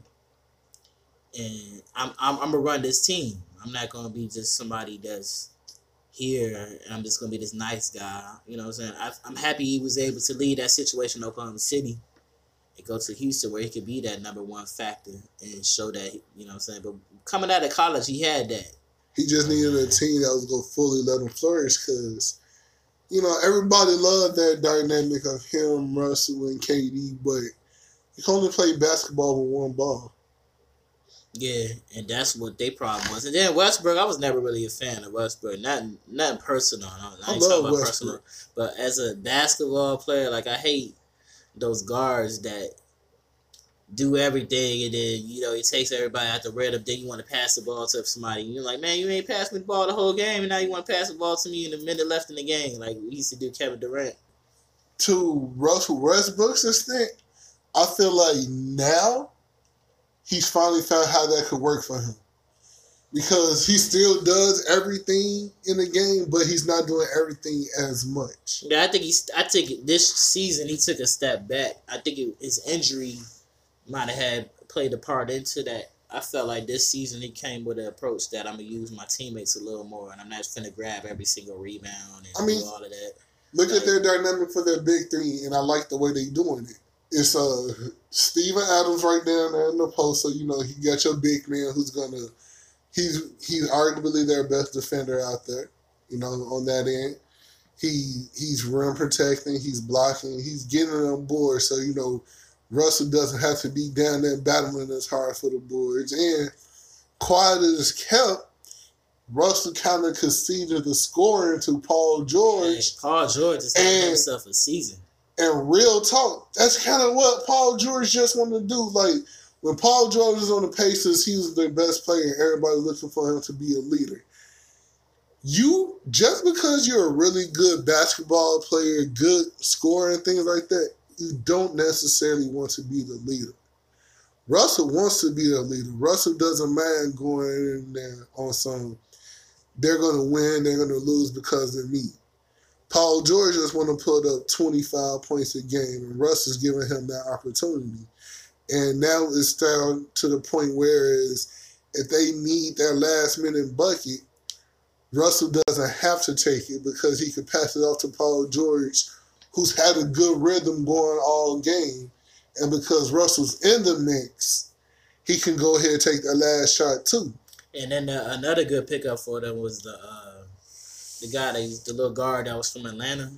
and I'm I'm, I'm gonna run this team. I'm not gonna be just somebody that's here and I'm just gonna be this nice guy. You know what I'm saying? I, I'm happy he was able to leave that situation in Oklahoma City and go to Houston where he could be that number one factor and show that you know what I'm saying. But coming out of college, he had that. He just needed a team that was gonna fully let him flourish because, you know, everybody loved that dynamic of him, Russell, and KD, but he can only play basketball with one ball. Yeah, and that's what their problem was. And then Westbrook, I was never really a fan of Westbrook. Not not personal. I, I ain't love talking about Westbrook. personal. But as a basketball player, like I hate those guards that do everything and then you know it takes everybody out the red rhythm. Then you want to pass the ball to somebody. And you're like, man, you ain't passed me the ball the whole game, and now you want to pass the ball to me in a minute left in the game, like we used to do Kevin Durant. To Russell Westbrook's extent, I feel like now he's finally found how that could work for him. Because he still does everything in the game, but he's not doing everything as much. Yeah, I think he's. I think this season he took a step back. I think it, his injury might have had played a part into that. I felt like this season he came with an approach that I'm gonna use my teammates a little more, and I'm not gonna grab every single rebound and I mean, all of that. Look Right. at their dynamic for their big three, and I like the way they're doing it. It's uh Steven Adams right down there in the post, so you know he got your big man who's gonna he's he's arguably their best defender out there, you know, on that end. He he's rim protecting, he's blocking, he's getting on board, so you know Russell doesn't have to be down there battling as hard for the boards. And quiet as kept, Russell kind of conceded the scoring to Paul George. Hey, Paul George is having himself a season. And real talk, that's kind of what Paul George just wanted to do. Like when Paul George was on the Pacers, he was their best player, everybody looking for him to be a leader. You just because you're a really good basketball player, good scorer, and things like that, you don't necessarily want to be the leader. Russell wants to be the leader. Russell doesn't mind going in there on some. They're gonna win. They're gonna lose because of me. Paul George just want to put up 25 points a game, and Russ is giving him that opportunity. And now it's down to the point where is if they need that last minute bucket, Russell doesn't have to take it because he could pass it off to Paul George, who's had a good rhythm going all game. And because Russell's in the mix, he can go ahead and take the last shot too. And then uh, another good pickup for them was the uh, the guy that the little guard that was from Atlanta.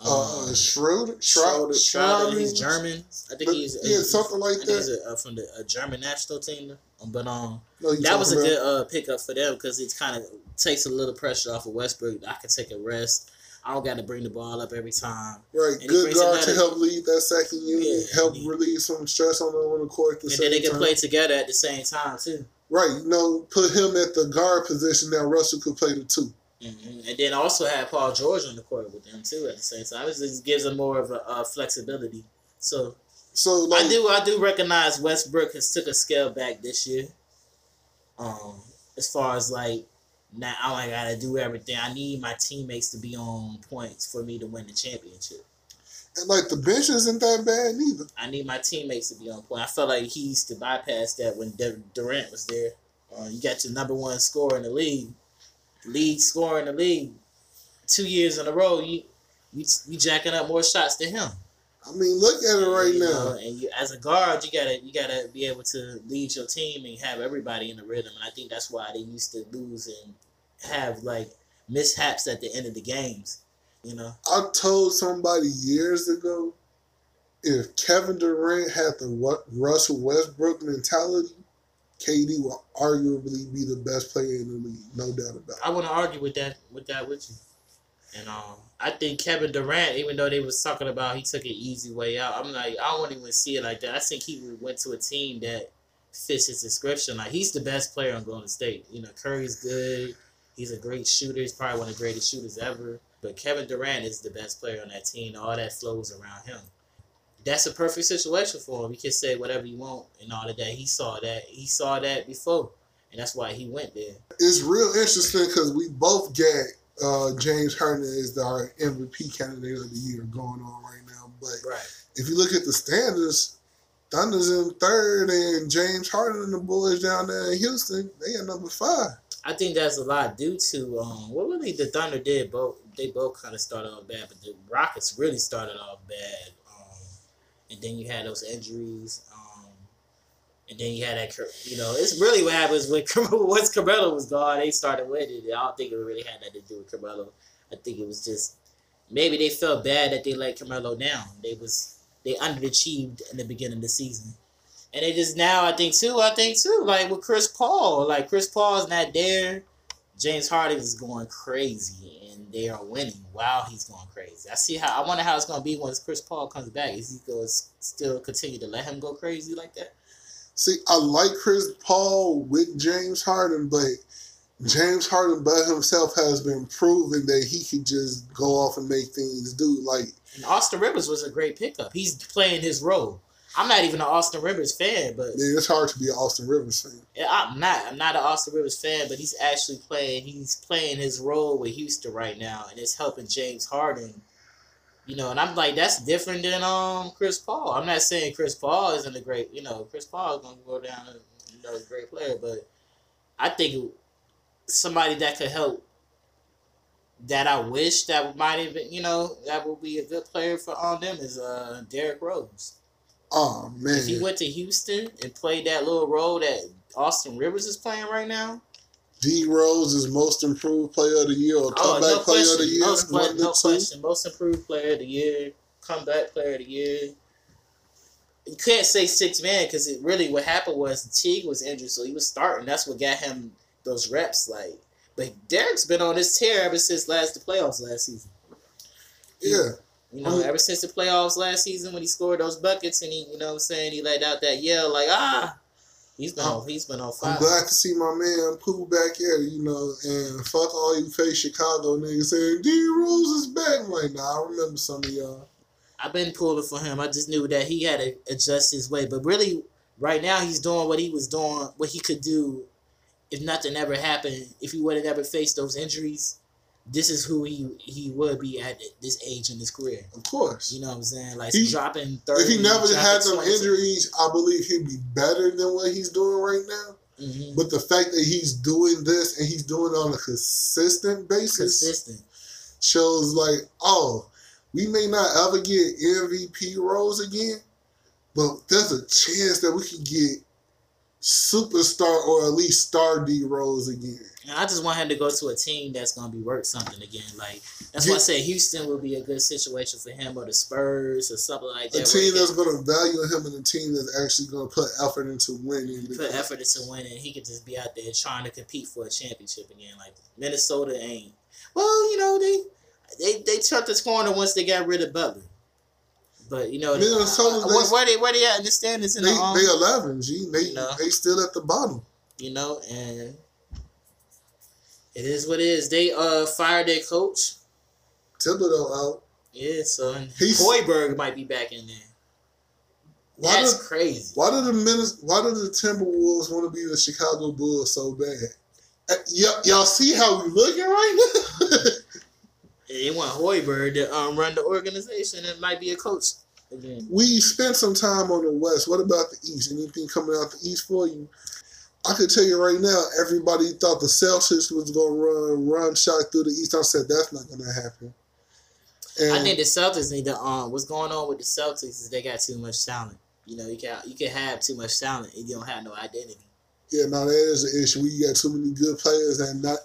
Uh, Schroeder, Schroeder, Schroeder, Schroeder, he's German. I think he's yeah, he's- something like think he's a, uh, from the a German national team. Um, But um, No, that was a talking good uh, pickup for them because it kind of takes a little pressure off of Westbrook. I can take a rest. I don't got to bring the ball up every time. Right, and good guard to help lead that second unit, Yeah, help he- relieve some stress on the on the court the and then they can time. play together at the same time too. Right, you know, put him at the guard position. Now Russell could play the two. hmm And then also have Paul George on the court with them too at the same time. It just gives them more of a uh, flexibility. So So like, I do I do recognize Westbrook has took a scale back this year. Um, as far as like now I gotta do everything. I need my teammates to be on points for me to win the championship. and like the bench isn't that bad either. I need my teammates to be on point. I felt like he used to bypass that when De- Durant was there. Uh, you got your number one scorer in the league, lead scorer in the league, two years in a row. You you you jacking up more shots than him. I mean, look at it right You now. know, and you, as a guard, you gotta you gotta be able to lead your team and have everybody in the rhythm. And I think that's why they used to lose and have like mishaps at the end of the games. You know, I told somebody years ago, if Kevin Durant had the what Russell Westbrook mentality, KD will arguably be the best player in the league, no doubt about it. I want to argue with that with that with you. And um, I think Kevin Durant, even though they was talking about he took an easy way out, I'm like I don't even see it like that. I think he went to a team that fits his description. Like he's the best player on Golden State. You know, Curry's good. He's a great shooter. He's probably one of the greatest shooters ever. But Kevin Durant is the best player on that team. All that flows around him. That's a perfect situation for him. You can say whatever you want and all of that. He saw that. He saw that before, and that's why he went there. It's real interesting because we both get uh, James Harden is our MVP candidate of the year going on right now. But Right. if you look at the standards, Thunder's in third, and James Harden and the boys down there in Houston, they at number five. I think that's a lot due to um, what really the Thunder did. Both they both kind of started off bad, but the Rockets really started off bad. Um, and then you had those injuries, and then you had that. You know, it's really what happens when [laughs] once Carmelo was gone, they started winning. I don't think it really had nothing to do with Carmelo. I think it was just maybe they felt bad that they let Carmelo down. They was they underachieved in the beginning of the season. And they just now, I think too, I think too, like with Chris Paul, like Chris Paul's not there. James Harden is going crazy, and they are winning while he's going crazy. I see how I wonder how it's going to be once Chris Paul comes back. Is he to still continue to let him go crazy like that? See, I like Chris Paul with James Harden, but James Harden by himself has been proven that he could just go off and make things do. Like, And Austin Rivers was a great pickup. He's playing his role. I'm not even an Austin Rivers fan, but man, it's hard to be an Austin Rivers fan. Yeah, I'm not. I'm not an Austin Rivers fan, but he's actually playing. He's playing his role with Houston right now, and it's helping James Harden. You know, and I'm like, that's different than um Chris Paul. I'm not saying Chris Paul isn't a great. You know, Chris Paul is gonna go down. You know, a great player, but I think somebody that could help. That I wish that might been, you know, that would be a good player for on them is uh Derrick Rose. Oh man, If he went to Houston and played that little role that Austin Rivers is playing right now, D Rose is most improved player of the year or oh, comeback no player question, of the year. no, one question, no question. Most improved player of the year, comeback player of the year. You can't say six man because it really what happened was Teague was injured, so he was starting. That's what got him those reps. Like, but Derrick's been on this tear ever since last the playoffs last season. Yeah, You know, ever since the playoffs last season when he scored those buckets and he, you know, what I'm saying he let out that yell like ah, he's been on, he's been on fire. I'm glad to see my man Pooh back here. You know, and fuck all you fake Chicago niggas saying D Rose is back. I'm like, nah, I remember some of y'all. I've been pulling for him. I just knew that he had to adjust his way. But really, right now he's doing what he was doing, what he could do if nothing ever happened. If he would have ever faced those injuries, this is who he he would be at this age in his career. Of course. You know what I'm saying? Like He- dropping thirty. if he never had some injuries, I believe he'd be better than what he's doing right now. Mhm. But the fact that he's doing this and he's doing it on a consistent basis consistent. shows like, oh, we may not ever get MVP roles again, but there's a chance that we could get superstar or at least star D roles again. And I just want him to go to a team that's gonna be worth something again. Like that's why I said Houston would be a good situation for him, or the Spurs, or something like that. A team that's to value him and a team that's actually going to put effort into winning. put effort into winning. He could just be out there trying to compete for a championship again. Like Minnesota ain't. Well, you know they they they turned this corner once they got rid of Butler. But you know, Minnesota, uh, where, where they where they at in the standings in They the um, they eleven, G. They No. they still at the bottom. you know, and it is what it is. They uh fired their coach. Thibodeau out. Yeah, so Hoiberg might be back in there. Why That's did crazy. why did the Minnes- why do the Timberwolves want to be the Chicago Bulls so bad? Uh, y'all, y'all see how we looking right now? [laughs] They want Hoiberg to um, run the organization and might be a coach again. we spent some time on the West. What about the East? Anything coming out the East for you? I could tell you right now, everybody thought the Celtics was going to run run shot through the East. I said that's not going to happen. And I think the Celtics need to um what's going on with the Celtics is they got too much talent. You know, you can you can have too much talent and you don't have no identity. yeah, no, that is an issue. We got too many good players and not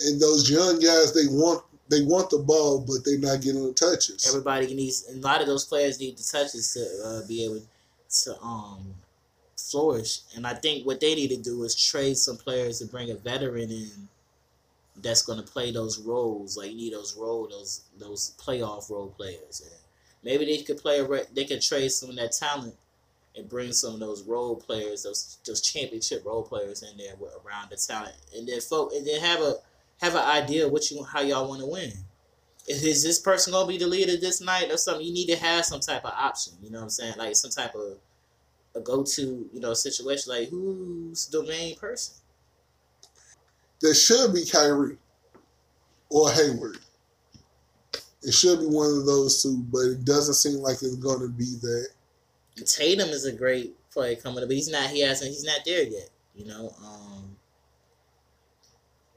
and those young guys. They want they want the ball, but they're not getting the touches. Everybody needs a lot of those players need the touches to uh, be able to um flourish. And I think what they need to do is trade some players and bring a veteran in that's going to play those roles. Like you need those role those those playoff role players. And maybe they could play a re- they could trade some of that talent and bring some of those role players, those those championship role players in there with, around the talent, and then folk and then have a have an idea what you how y'all want to win. Is, is this person gonna be the leader this night or something? You need to have some type of option. You know what I'm saying? Like some type of a go to you know situation. Like who's the main person? There should be Kyrie or Hayward. It should be one of those two, but it doesn't seem like it's going to be that. Tatum is a great player coming up, but he's not. He hasn't. He's not there yet. You know. Um.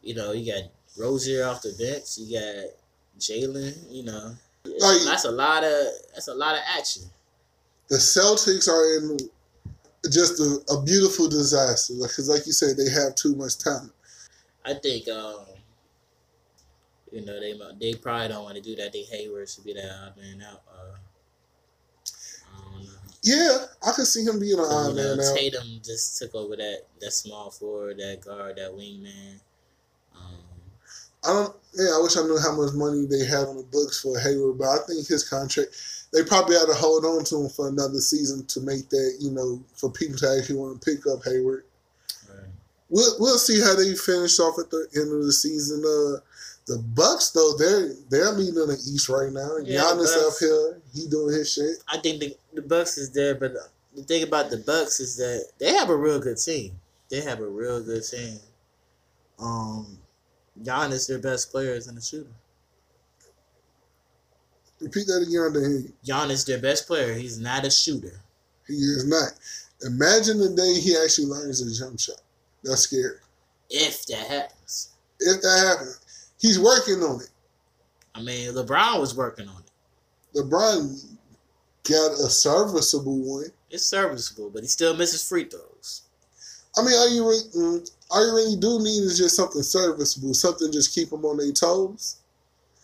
You know, you got Rozier off the bench. You got Jaylen. You know, Like- that's a lot of that's a lot of action. The Celtics are in just a, a beautiful disaster because, like you said, they have too much talent. I think. Um. You know, they they probably don't want to do that. They Hayward should be that out there and out. Uh, I don't know. Yeah, I could see him being an odd man now. Tatum just took over that that small forward, that guard, that wingman. Um, I don't. Yeah, I wish I knew how much money they had on the books for Hayward, but I think his contract. They probably had to hold on to him for another season to make that, you know, for people to actually want to pick up Hayward. We'll we'll see how they finish off at the end of the season. Uh, the Bucks though they're they're leading the East right now. Yeah, the Giannis up here, he doing his shit. I think the the Bucks is there, but the, the thing about the Bucks is that they have a real good team. They have a real good team. Um, Giannis, their best player, is in the shooter. Repeat that again. I didn't hear you. Giannis, their best player, he's not a shooter. He is not. Imagine the day he actually learns a jump shot. That's scary. If that happens, If that happens, he's working on it. I mean, LeBron was working on it. LeBron got a serviceable one. It's serviceable, but he still misses free throws. I mean, are you mm, all you really do need is just something serviceable, something just keep them on their toes.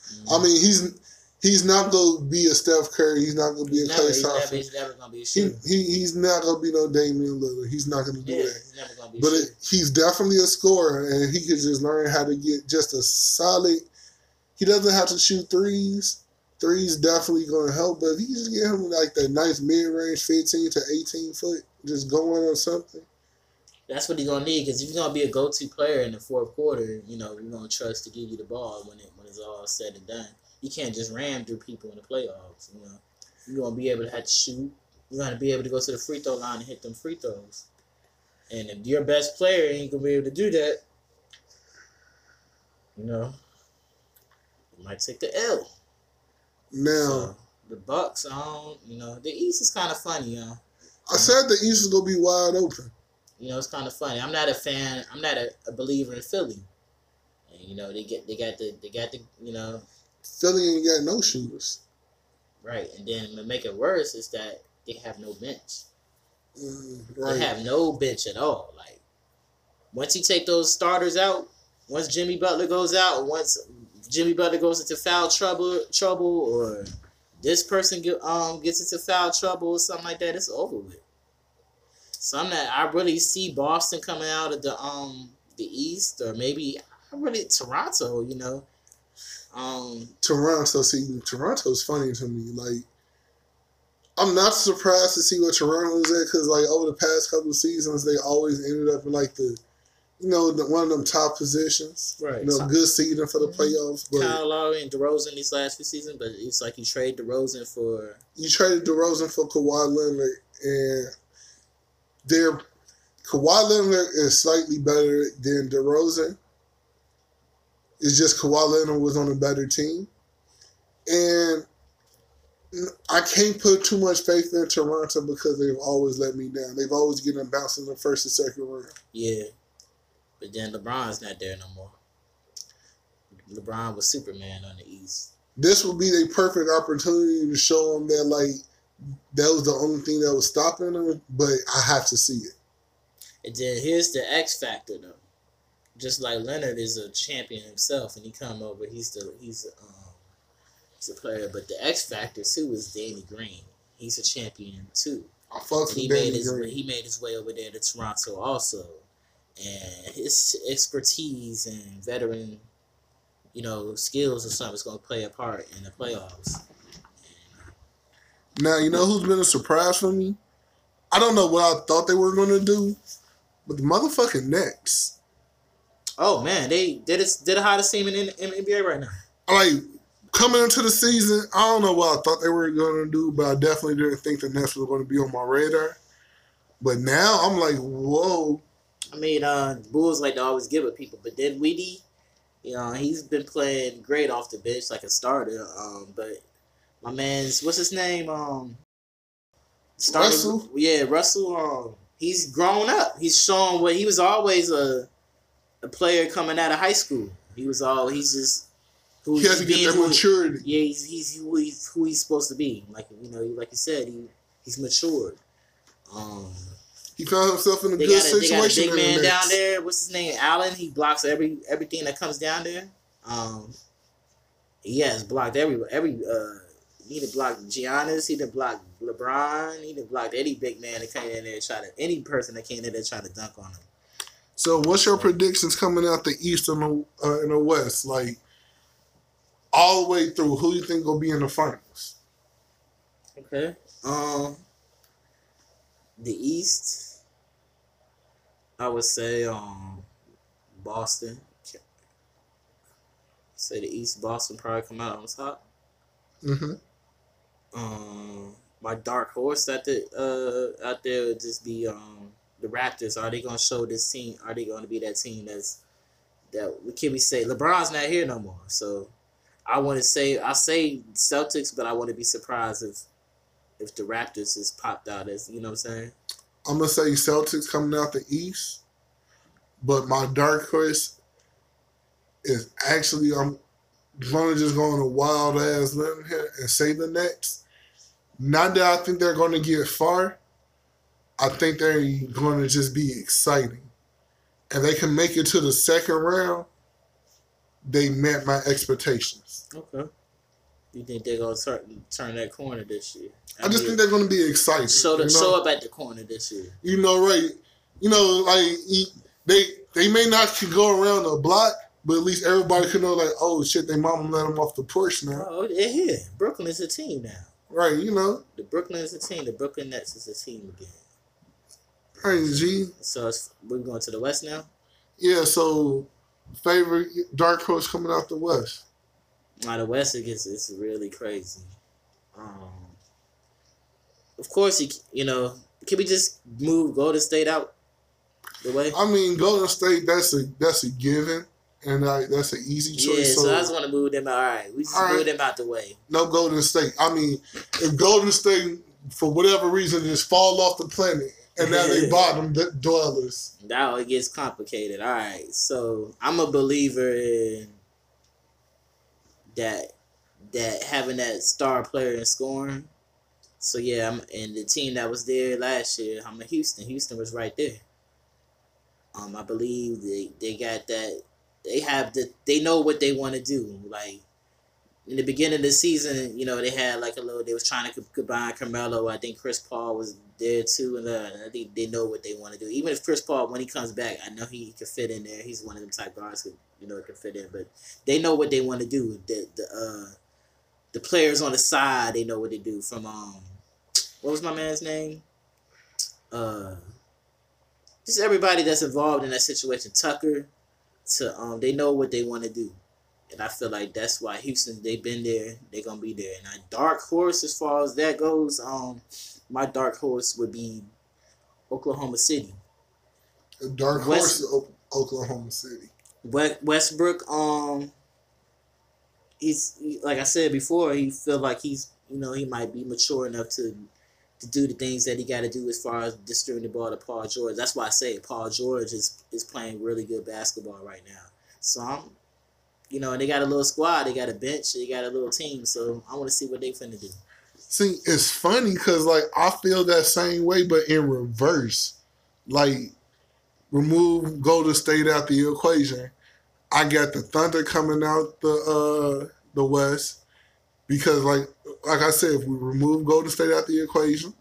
I mm-hmm. mean, he's he's not gonna be a Steph Curry. He's not gonna be a he's never, Klay Thompson. he's never gonna be a He, shooter. he he's not gonna be no Damian Lillard. He's not gonna do yeah, that. he's never gonna be. But it, he's definitely a scorer, and he could just learn how to get just a solid. He doesn't have to shoot threes. Threes definitely going to help, but if you just get him like that nice mid range, fifteen to eighteen foot, just going on something. That's what he's gonna need because if you're gonna be a go-to player in the fourth quarter, you know you're gonna trust to give you the ball when it when it's all said and done. You can't just ram through people in the playoffs. You know you're gonna be able to have to shoot, you're gonna be able to go to the free throw line and hit them free throws. And if your best player ain't gonna be able to do that, you know, you might take the L. Now, So, the Bucks, I don't, you know, the East is kind of funny, you know. I said the East is gonna be wide open. You know, it's kind of funny. I'm not a fan. I'm not a, a believer in Philly. And you know, they get they got the they got the you know Philly ain't got no shooters. right. And then to make it worse is that they have no bench. Mm, They have no bench at all. Like once you take those starters out, once Jimmy Butler goes out, once Jimmy Butler goes into foul trouble, trouble, or this person get, um gets into foul trouble or something like that, it's over with. So I'm not. I really see Boston coming out of the um the East, or maybe I really Toronto. You know, um Toronto, see, Toronto's funny to me. Like, I'm not surprised to see what Toronto's at because, like, over the past couple of seasons, they always ended up in like the, you know, the, one of them top positions. Right. You know, good season for the Mhm. playoffs. But Kyle Lowry and DeRozan these last few seasons, but it's like you trade DeRozan for you traded DeRozan for Kawhi Leonard, and their Kawhi Leonard is slightly better than DeRozan. It's just Kawhi Leonard was on a better team, and I can't put too much faith in Toronto because they've always let me down. They've always getting bounced in the first and second round. Yeah. But then LeBron's not there no more. LeBron was Superman on the East. This would be the perfect opportunity to show them that like that was the only thing that was stopping him, But I have to see it. And then here's the X factor though. Just like Leonard is a champion himself and he come over, he's the he's a, um he's a player. But the X factor too is Danny Green. He's a champion too. I fucks And he made his Green. he made his way over there to Toronto also. And his expertise and veteran, you know, skills or something is gonna play a part in the playoffs. Now you know who's been a surprise for me. I don't know what I thought they were going to do, but the motherfucking Nets. Oh man, they Did they're the hottest team in, in, in NBA right now. Like coming into the season, I don't know what I thought they were going to do, but I definitely didn't think the Nets were going to be on my radar. But now I'm like, whoa. I mean, uh, Bulls like to always give it people, but then Weedy, you know, he's been playing great off the bench like a starter. Um, but my man's what's his name? Um, started- Russell? Yeah, Russell. Um, he's grown up. He's shown what he was always a a player coming out of high school. He was all he's just who He has to get that maturity. Yeah, he's he's who he's who he's supposed to be. Like you know, like you said, he he's matured. Um, He found himself in a good got a, they got a situation. big in the man down there. What's his name? Allen. He blocks every everything that comes down there. Um, he has blocked every every. Uh, he done blocked Giannis. He done blocked LeBron. He done blocked any big man that came in there and try to any person that came in there trying to dunk on him. So, what's your predictions coming out the East and the, uh, and the West? Like, all the way through, who you think will be in the finals? Okay. Um, the East. I would say um, Boston. Say the East, Boston probably come out on top. Mm-hmm. Um, my dark horse out there, uh, out there would just be um the Raptors. Are they gonna show this team? Are they gonna be that team that's that? What can we say? LeBron's not here no more, so I want to say I say Celtics, but I want to be surprised if if the Raptors is popped out as you know what I'm saying. I'm gonna say Celtics coming out the East, but my dark horse is actually I'm gonna just go on a wild ass limb here and say the Nets. Not that I think they're gonna get far. I think they're gonna just be exciting. And they can make it to the second round. They met my expectations. Okay. You think they're gonna turn turn that corner this year? I just mean, think they're gonna be exciting. show the, you know? show up at the corner this year. you know, right? You know, like they they may not go around the block, but at least everybody can know, like, oh shit, their mama let them off the porch now, Oh, they're here. Brooklyn is a team now. right? You know, The Brooklyn is a team. The Brooklyn Nets is a team again. right? G, So it's, we're going to the West now. yeah. So favorite dark horse coming out the west. Now the West it gets it's really crazy. Um, of course, he, you know, can we just move Golden State out the way? I mean, Golden State. That's a that's a given, and I, that's an easy Yeah, choice. so, so I just want to move them out. All right, we just move right. them out the way. no Golden State. I mean, if Golden State, for whatever reason, just fall off the planet, and now they [laughs] bottom d- dwellers. Now it gets complicated. All right, so I'm a believer in that that having that star player in scoring. So yeah, I'm and the team that was there last year. I'm in Houston. Houston was right there. Um, I believe they they got that. They have the. They know what they want to do. Like in the beginning of the season, you know, they had like a little. They was trying to co- combine Carmelo. I think Chris Paul was there too, and uh, I think they know what they want to do. Even if Chris Paul, when he comes back, I know he can fit in there. He's one of them type guards who you know can fit in. But they know what they want to do. The the uh, the players on the side, they know what they do. From um, what was my man's name? Uh, just everybody that's involved in that situation. Tucker, to um, they know what they want to do. And I feel like that's why Houston they've been there, they're gonna be there. And a dark horse as far as that goes, um, my dark horse would be Oklahoma City. A dark West- horse, O- Oklahoma City. We- Westbrook, um, he's he- like I said before, he feel like he's you know he might be mature enough to to do the things that he got to do as far as distributing the ball to Paul George. That's why I say Paul George is is playing really good basketball right now. So I'm, you know, they got a little squad, they got a bench, they got a little team. So I want to see what they finna do. See, it's funny because like I feel that same way, but in reverse. Like, remove Golden State out the equation. I got the Thunder coming out the uh the West because like like I said, if we remove Golden State out the equation,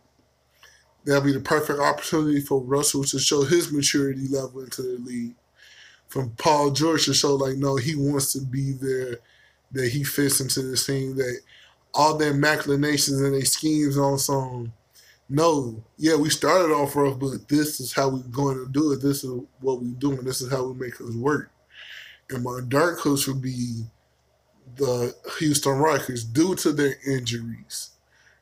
that'll be the perfect opportunity for Russell to show his maturity level into the league. From Paul George to show like no, he wants to be there, that he fits into the team, that all their machinations and their schemes on some. No, yeah, we started off rough, but this is how we're going to do it. This is what we're doing. This is how we make it work. And my dark horse would be the Houston Rockets due to their injuries.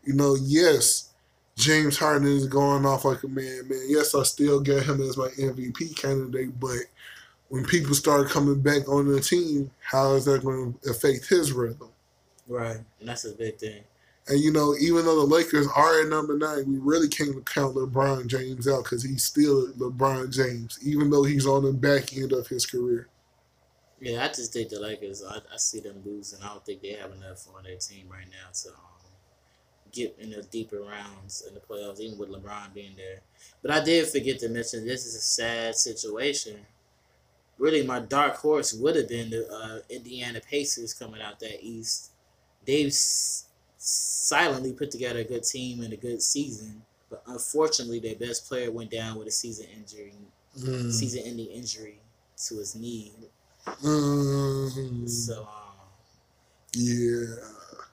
You know, yes, James Harden is going off like a man, man. Yes, I still get him as my MVP candidate, but when people start coming back on the team, how is that going to affect his rhythm? Right, and that's a big thing. And you know, even though the Lakers are at number nine, we really can't count LeBron James out because he's still LeBron James, even though he's on the back end of his career. Yeah, I just think the Lakers. I, I see them losing. I don't think they have enough on their team right now to um, get in the deeper rounds in the playoffs, even with LeBron being there. But I did forget to mention this is a sad situation. Really, my dark horse would have been the uh, Indiana Pacers coming out that East. They've s- silently put together a good team and a good season, but unfortunately, their best player went down with a season injury, Mm. season-ending injury to his knee. Mm. So um, yeah.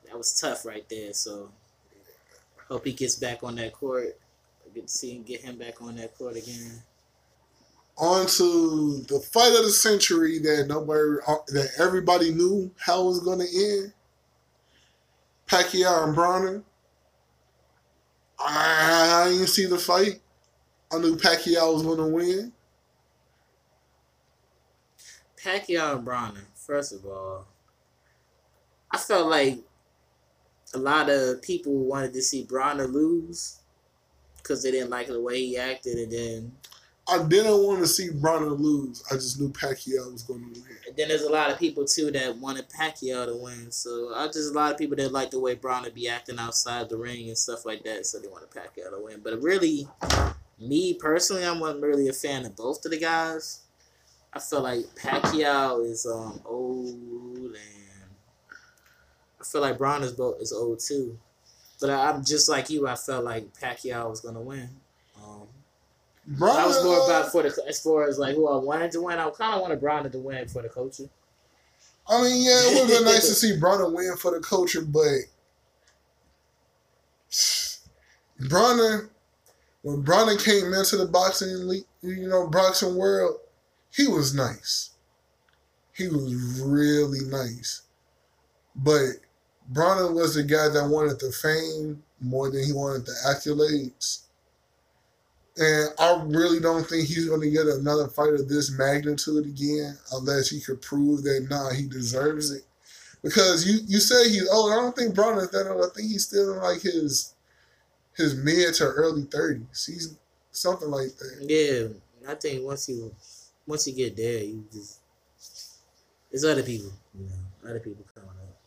that was tough right there. So hope he gets back on that court. Good to see him get him back on that court again. On to the fight of the century that nobody, that everybody knew how it was going to end. Pacquiao and Broner. I, I didn't see the fight. I knew Pacquiao was going to win. Pacquiao and Broner. First of all, I felt like a lot of people wanted to see Broner lose because they didn't like the way he acted, and then I didn't want to see Broner lose. I just knew Pacquiao was going to win. and then there's a lot of people too that wanted Pacquiao to win. So I just a lot of people that like the way Broner be acting outside the ring and stuff like that. So they wanted Pacquiao to win. But really, me personally, I wasn't really a fan of both of the guys. I feel like Pacquiao is um old and I feel like Broner's both is old too. But I, I'm just like you. I felt like Pacquiao was gonna win. Um, Broner, I was more about for the as far as like who I wanted to win. I kind of wanted Broner to win for the culture. I mean, yeah, it would have been nice to [laughs] see Broner win for the culture, but Broner, when Broner came into the boxing league, you know, boxing world, he was nice. He was really nice. But Broner was the guy that wanted the fame more than he wanted the accolades. And I really don't think he's going to get another fight of this magnitude again unless he could prove that, nah, he deserves it. Because you, you say he's old. I don't think Broner's that old. I think he's still in like his his mid to early 30s. He's something like that. Yeah, I think once you once you get there, you just it's other people. You know, other people coming up.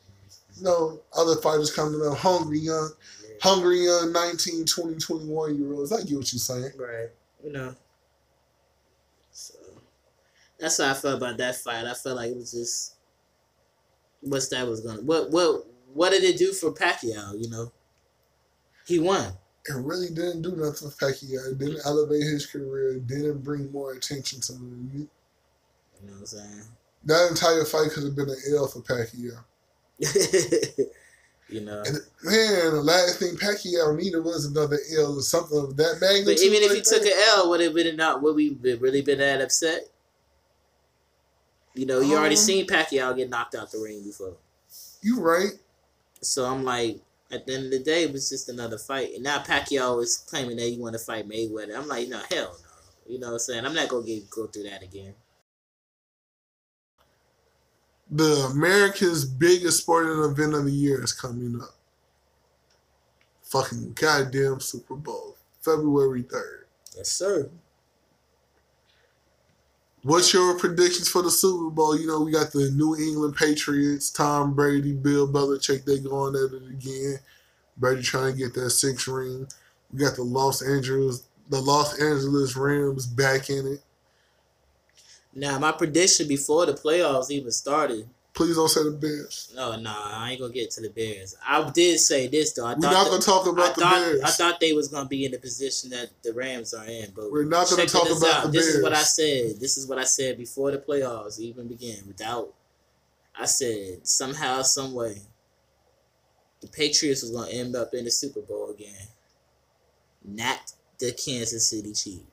You know, other fighters coming up, hungry young, Yeah. hungry young 19, 20, 21 year olds. I get what you're saying. Right. You know. So that's how I felt about that fight. I felt like it was just what's that was gonna what what what did it do for Pacquiao, you know? He won. It really didn't do nothing for Pacquiao. It didn't elevate his career. It didn't bring more attention to him. You know what I'm saying? That entire fight could have been an L for Pacquiao. [laughs] you know. And man, the last thing Pacquiao needed was another L or something of that magnitude. But even if like he took an L, would it been not would we really been that upset? You know, you already Um, seen Pacquiao get knocked out the ring before. you right. So I'm like, at the end of the day, it was just another fight. And now Pacquiao is claiming that he want to fight Mayweather. I'm like, no, hell no. You know what I'm saying? I'm not gonna get go through that again. The America's biggest sporting event of the year is coming up. Fucking goddamn Super Bowl, February third. Yes, sir. What's your predictions for the Super Bowl? You know, we got the New England Patriots, Tom Brady, Bill Belichick, they going at it again. Brady trying to get that six ring. We got the Los Angeles the Los Angeles Rams back in it. Now my prediction before the playoffs even started. Please don't say the Bears. No, no, I ain't gonna get to the Bears. I did say this though. I We're thought not gonna talk I about the thought Bears. I thought they was gonna be in the position that the Rams are in, but We're not gonna talk this about out. the This is what I said. This is what I said before the playoffs even began. Without, I said somehow, some way, the Patriots was gonna end up in the Super Bowl again, not the Kansas City Chiefs.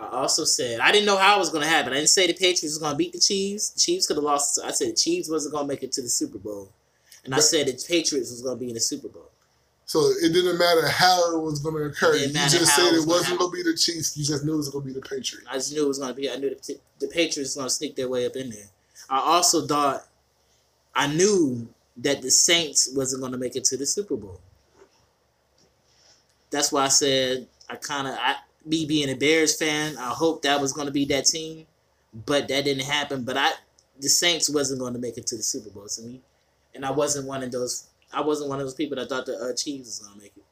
I also said I didn't know how it was gonna happen. I didn't say the Patriots was gonna beat the Chiefs. The Chiefs could have lost. I said the Chiefs wasn't gonna make it to the Super Bowl, and I said the Patriots was gonna be in the Super Bowl. So it didn't matter how it was going to occur. You just said it was happen. going to be the Chiefs. You just knew it was going to be the Patriots. I just knew it was going to be. I knew the, the Patriots was going to sneak their way up in there. I also thought, I knew that the Saints wasn't going to make it to the Super Bowl. That's why I said I kind of, I me being a Bears fan, I hoped that was going to be that team, but that didn't happen. But I, the Saints wasn't going to make it to the Super Bowl to me, and I wasn't one of those. I wasn't one of those people that thought the uh, Chiefs was going to make it.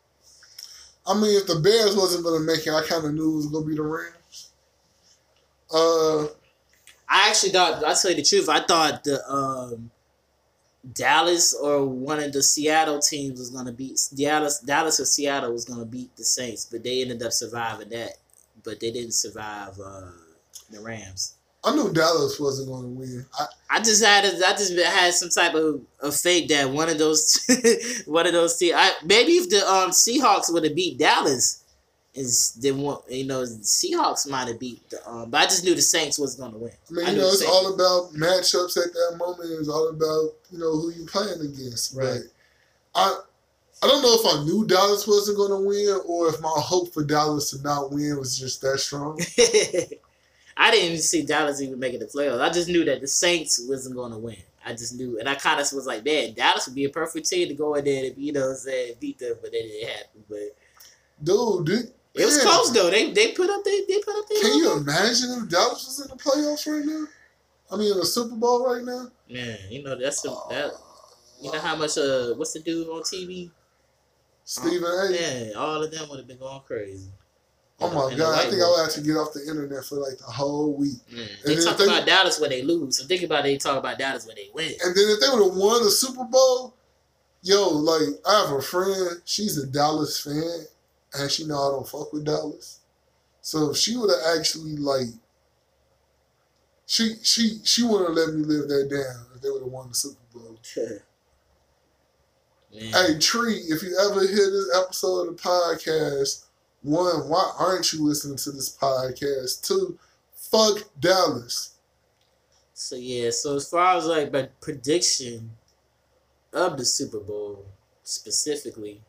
I mean, if the Bears wasn't going to make it, I kind of knew it was going to be the Rams. Uh, I actually thought. I tell you the truth. I thought the um, Dallas or one of the Seattle teams was gonna beat Dallas. Dallas or Seattle was gonna beat the Saints, but they ended up surviving that. But they didn't survive uh, the Rams. I knew Dallas wasn't going to win. I, I just had. a- I just had some type of, of faith that one of those, [laughs] one of those teams. I, maybe if the um, Seahawks would have beat Dallas, is then what you know Seahawks might have beat the. Um, but I just knew the Saints was gonna win. I mean, you know, it's all about matchups at that moment. It's all about you know who you playing against. Right. But I, I don't know if I knew Dallas wasn't going to win or if my hope for Dallas to not win was just that strong. [laughs] I didn't even see Dallas even making the playoffs. I just knew that the Saints wasn't going to win. I just knew, and I kind of was like, man, Dallas would be a perfect team to go in there and you know saying beat them, but it didn't happen. But Dude, dude it was close though. They they put up they they put up their Can you imagine if Dallas was in the playoffs right now? I mean, in the Super Bowl right now. Man, you know that's the, that. You know how much uh what's the dude on TV? Stephen A. Man, all of them would have been going crazy. Oh my god! I think I boy. would have to get off the internet for like the whole week. And they talk they- about Dallas when they lose. So think about it. They talk about Dallas when they win. And then if they would have won the Super Bowl, yo, like I have a friend, she's a Dallas fan, and she know I don't fuck with Dallas. So if she would have actually like, she she she wouldn't have let me live that down if they would have won the Super Bowl. Man. Hey Tree, if you ever hear this episode of the podcast, one, why aren't you listening to this podcast? Two, fuck Dallas. So yeah, so as far as like my prediction, of the Super Bowl specifically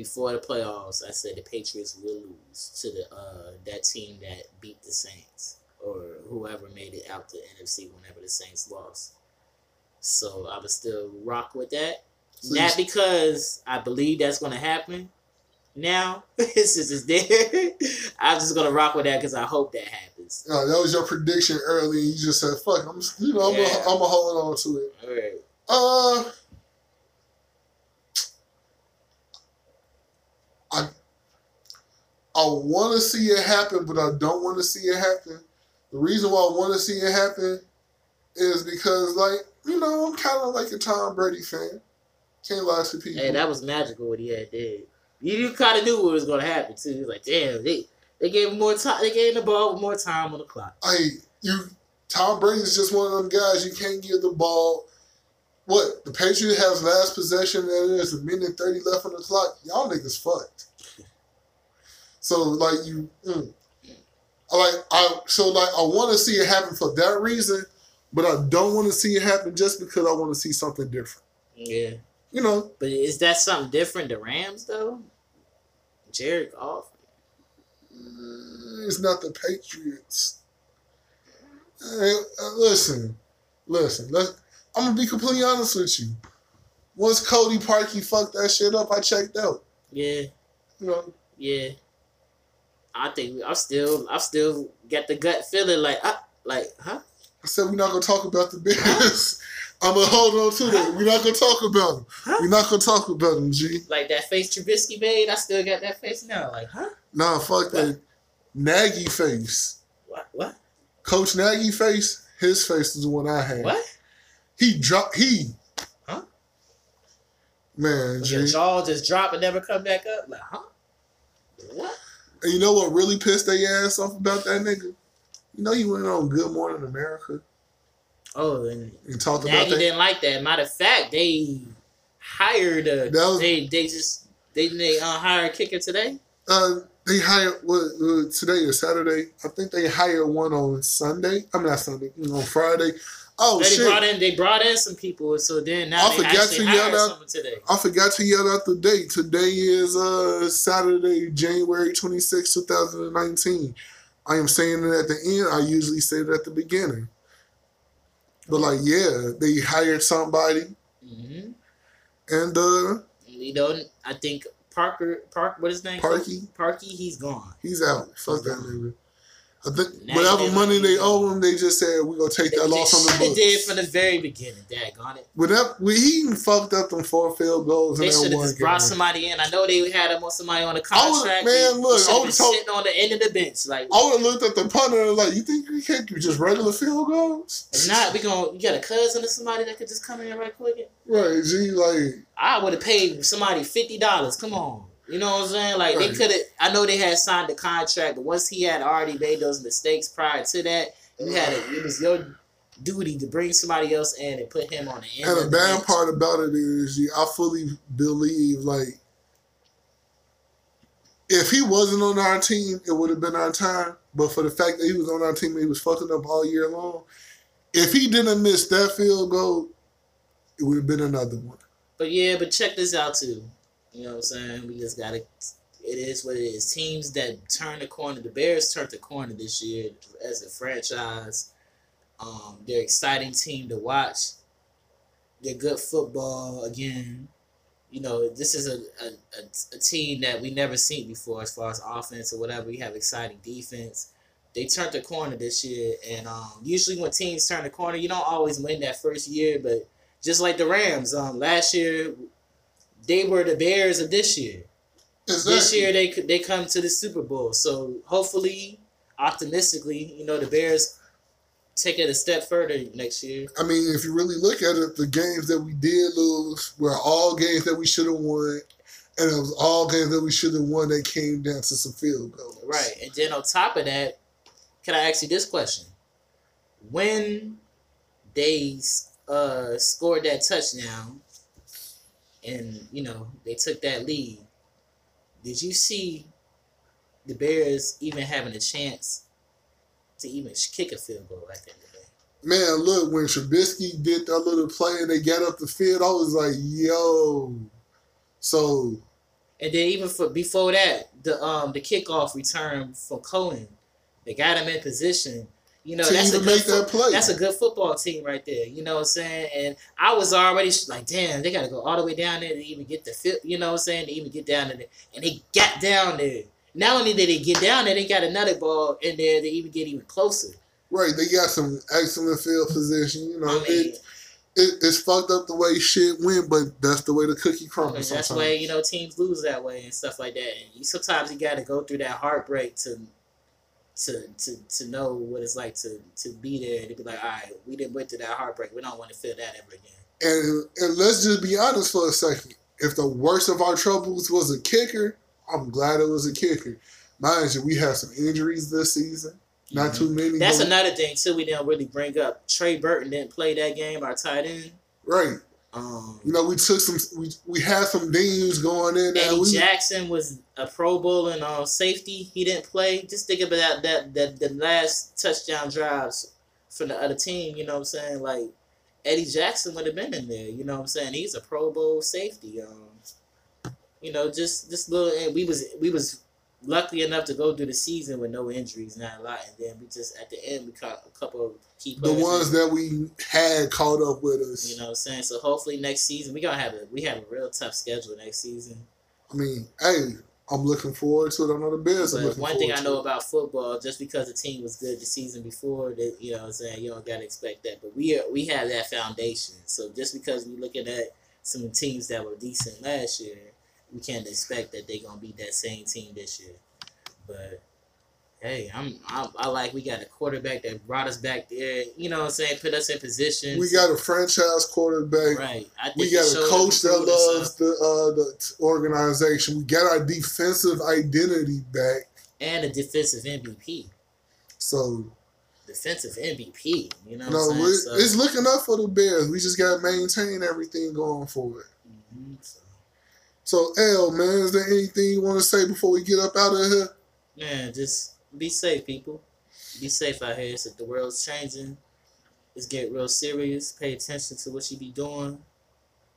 before the playoffs, I said the Patriots will lose to the uh, that team that beat the Saints or whoever made it out the NFC whenever the Saints lost. So I would still rock with that. So Not because I believe that's going to happen. Now, [laughs] since it's [laughs] there, I'm just gonna rock with that because I hope that happens. Uh, that was your prediction early. You just said, "Fuck." I'm, you know, I'm Yeah. gonna, I'm gonna hold on to it. All right. Uh, I want to see it happen, but I don't want to see it happen. The reason why I want to see it happen is because, like, you know, I'm kind of like a Tom Brady fan. Can't lie to people. Hey, that was magical what he had did. You, you kind of knew what was gonna happen too. You was like, damn, they they gave him more time. They gave him the ball with more time on the clock. Hey, you Tom Brady's just one of them guys you can't give the ball. What the Patriots has last possession and there's a minute thirty left on the clock. Y'all niggas fucked. So like you, mm. Like I so like I want to see it happen for that reason, but I don't want to see it happen just because I want to see something different. Yeah, You know, but is that something different? The Rams though, Jared Goff. mm, it's not the Patriots. Hey, uh, listen, listen. Let's. I'm gonna be completely honest with you. Once Cody Parkey fucked that shit up, I checked out. Yeah, You know, yeah. I think I'm still I'm still get the gut feeling like uh, like huh? I said we're not gonna talk about the Bears. [laughs] I'm gonna hold on to that. We're not gonna talk about them. Huh? We're not gonna talk about them, G. Like that face Trubisky made. I still got that face now. Like huh? Nah, fuck that. Nagy face. What what Coach Nagy face. His face is the one I had. what? He dropped. He. Huh? Man, Your G. jaw just drop and never come back up. Like huh? What? And you know what really pissed their ass off about that nigga? You know he went on Good Morning America Oh, and and talked about that. didn't like that. Matter of fact, they hired a. Was- they they just they they uh, hired a kicker today. Uh, they hired what uh, today is Saturday. I think they hired one on Sunday. I'm not Sunday. On Friday. Oh they shit! brought in they brought in some people, so then now I they forgot to hired yell out- today. I forgot to yell out the date. Today is uh Saturday, January 26, 2019. I am saying it at the end. I usually say it at the beginning. But like, yeah, they hired somebody, hmm and uh, You know, I think Parker Park what is his name? Parkey. Parkey, he's gone. he's out. Fuck that nigga. I think Now whatever they money they owe him, they just said we're gonna take that loss on the books. did from the very beginning. Daggone it. Whatever, we he fucked up them four field goals They should have just brought somebody in. I know they had him on somebody on a contract. man, They- look, I would've told- sitting on the end of the bench. Like, I would have looked at the punter and like, you think we can't do just regular field goals? if not, we gonna you got a cousin or somebody that could just come in right quick. Right, G, like I would have paid somebody fifty dollars. Come on. You know what I'm saying? Like they could have. I know they had signed the contract, but once he had already made those mistakes prior to that, you had it. It was your duty to bring somebody else in and put him on the end. And the the bad bench. part about it is, yeah, I fully believe like if he wasn't on our team, it would have been our time. But for the fact that he was on our team, he was fucking up all year long. If he didn't miss that field goal, it would have been another one. But yeah, but check this out too. You know what I'm saying? We just gotta. It is what it is. Teams that turn the corner. The Bears turned the corner this year as a franchise. Um, they're exciting team to watch. They're good football again. You know, this is a, a, a, a team that we never seen before as far as offense or whatever. We have exciting defense. They turned the corner this year, and um, usually when teams turn the corner, you don't always win that first year, but just like the Rams, um, last year they were the Bears of this year. Exactly. This year they could they come to the Super Bowl. So hopefully, optimistically, you know the Bears take it a step further next year. I mean, if you really look at it, the games that we did lose were all games that we should have won, and it was all games that we should have won that came down to some field goals. Right, and then on top of that, can I ask you this question? When they uh, scored that touchdown, and you know they took that lead, did you see the Bears even having a chance to even kick a field goal at the end of the day? Man, look, when Trubisky did that little play and they got up the field, I was like, yo. So And then even for before that, the um the kickoff return for Cohen, they got him in position. You know, that's a good that fo- That's a good football team right there. You know what I'm saying? And I was already like, damn, they got to go all the way down there to even get the fit. You know what I'm saying? To even get down there, and they got down there. Not only did they get down there, they got another ball in there to even get even closer. right, they got some excellent field position. You know, I mean, it, it it's fucked up the way shit went, but that's the way the cookie crumbles. that's why you know teams lose that way and stuff like that. And you, sometimes you got to go through that heartbreak to, to to to know what it's like to to be there and to be like, all right, we didn't went through that heartbreak. We don't want to feel that ever again. And and let's just be honest for a second. If the worst of our troubles was a kicker, I'm glad it was a kicker. Mind you, we had some injuries this season. Not too many. Mm-hmm. That's another thing too. We didn't really bring up. Trey Burton didn't play that game. Our tight end. right. Um, You know, we took some. We we had some deans going in. Eddie We, Jackson was a Pro Bowl and uh, safety. He didn't play. Just think about that, that that the last touchdown drives for the other team. You know what I'm saying? Like Eddie Jackson would have been in there. You know what I'm saying? He's a Pro Bowl safety. Um, you know, just just little. And we was we was lucky enough to go through the season with no injuries, not a lot. And then we just at the end we caught a couple of key the ones that we had caught up with us. you know what I'm saying? So hopefully next season we gonna have a we have a real tough schedule next season. I mean, hey, I'm looking forward to it. I know the Bears But one thing I know it. about football, just because the team was good the season before, that you know what I'm saying, you don't gotta expect that. But we are, we have that foundation. So just because we looking at some teams that were decent last year, we can't expect that they're gonna be that same team this year. But hey, I'm, I'm I like we got a quarterback that brought us back there. You know what I'm saying? Put us in position. We got a franchise quarterback. right. I think We got a coach that loves the uh, the organization. We got our defensive identity back. and a defensive MVP. So Defensive MVP. You know what no, I'm saying? we're- So- it's looking up for the Bears. We just got to maintain everything going forward. Mhm, so- So, L man, is there anything you want to say before we get up out of here? Man, just be safe, people. Be safe out here. So the world's changing. It's getting real serious. Pay attention to what you be doing.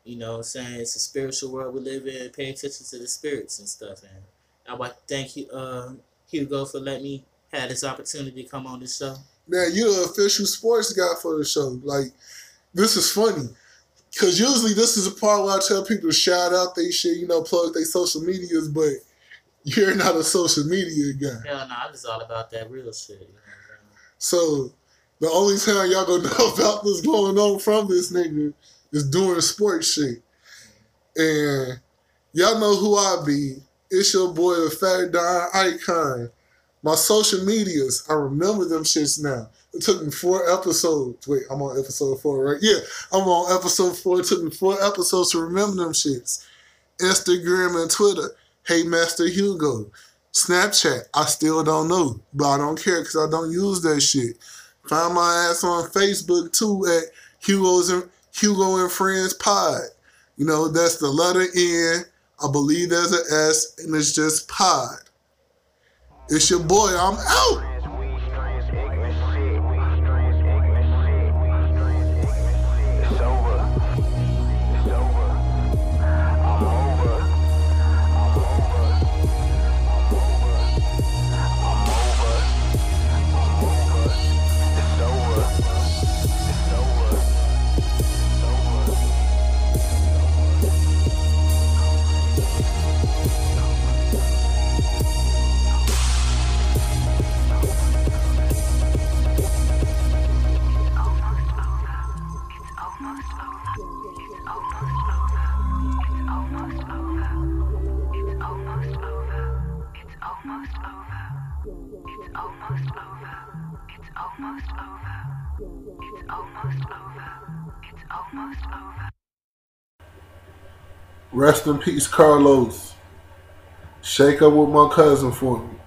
You know what I'm saying? It's a spiritual world we live in. Pay attention to the spirits and stuff. And I want to thank you, uh, Hugo, for letting me have this opportunity to come on this show. Man, you're the official sports guy for the show. Like, this is funny. Because usually this is a part where I tell people to shout out they shit, you know, plug their social medias, but you're not a social media guy. Hell no, I'm just all about that real shit. You know So the only time y'all gonna [laughs] know about what's going on from this nigga is doing sports shit. And y'all know who I be. It's your boy, the Fat Don Icon. My social medias, I remember them shits now. It took me four episodes. Wait, I'm on episode four, right? Yeah, I'm on episode four. It took me four episodes to remember them shits. Instagram and Twitter, Hey Master Hugo. Snapchat, I still don't know, but I don't care because I don't use that shit. Find my ass on Facebook too at Hugo's and Hugo and Friends Pod. You know, that's the letter N. I believe there's an S, and it's just Pod. It's your boy. I'm out. Rest in peace, Carlos. Shake up with my cousin for me.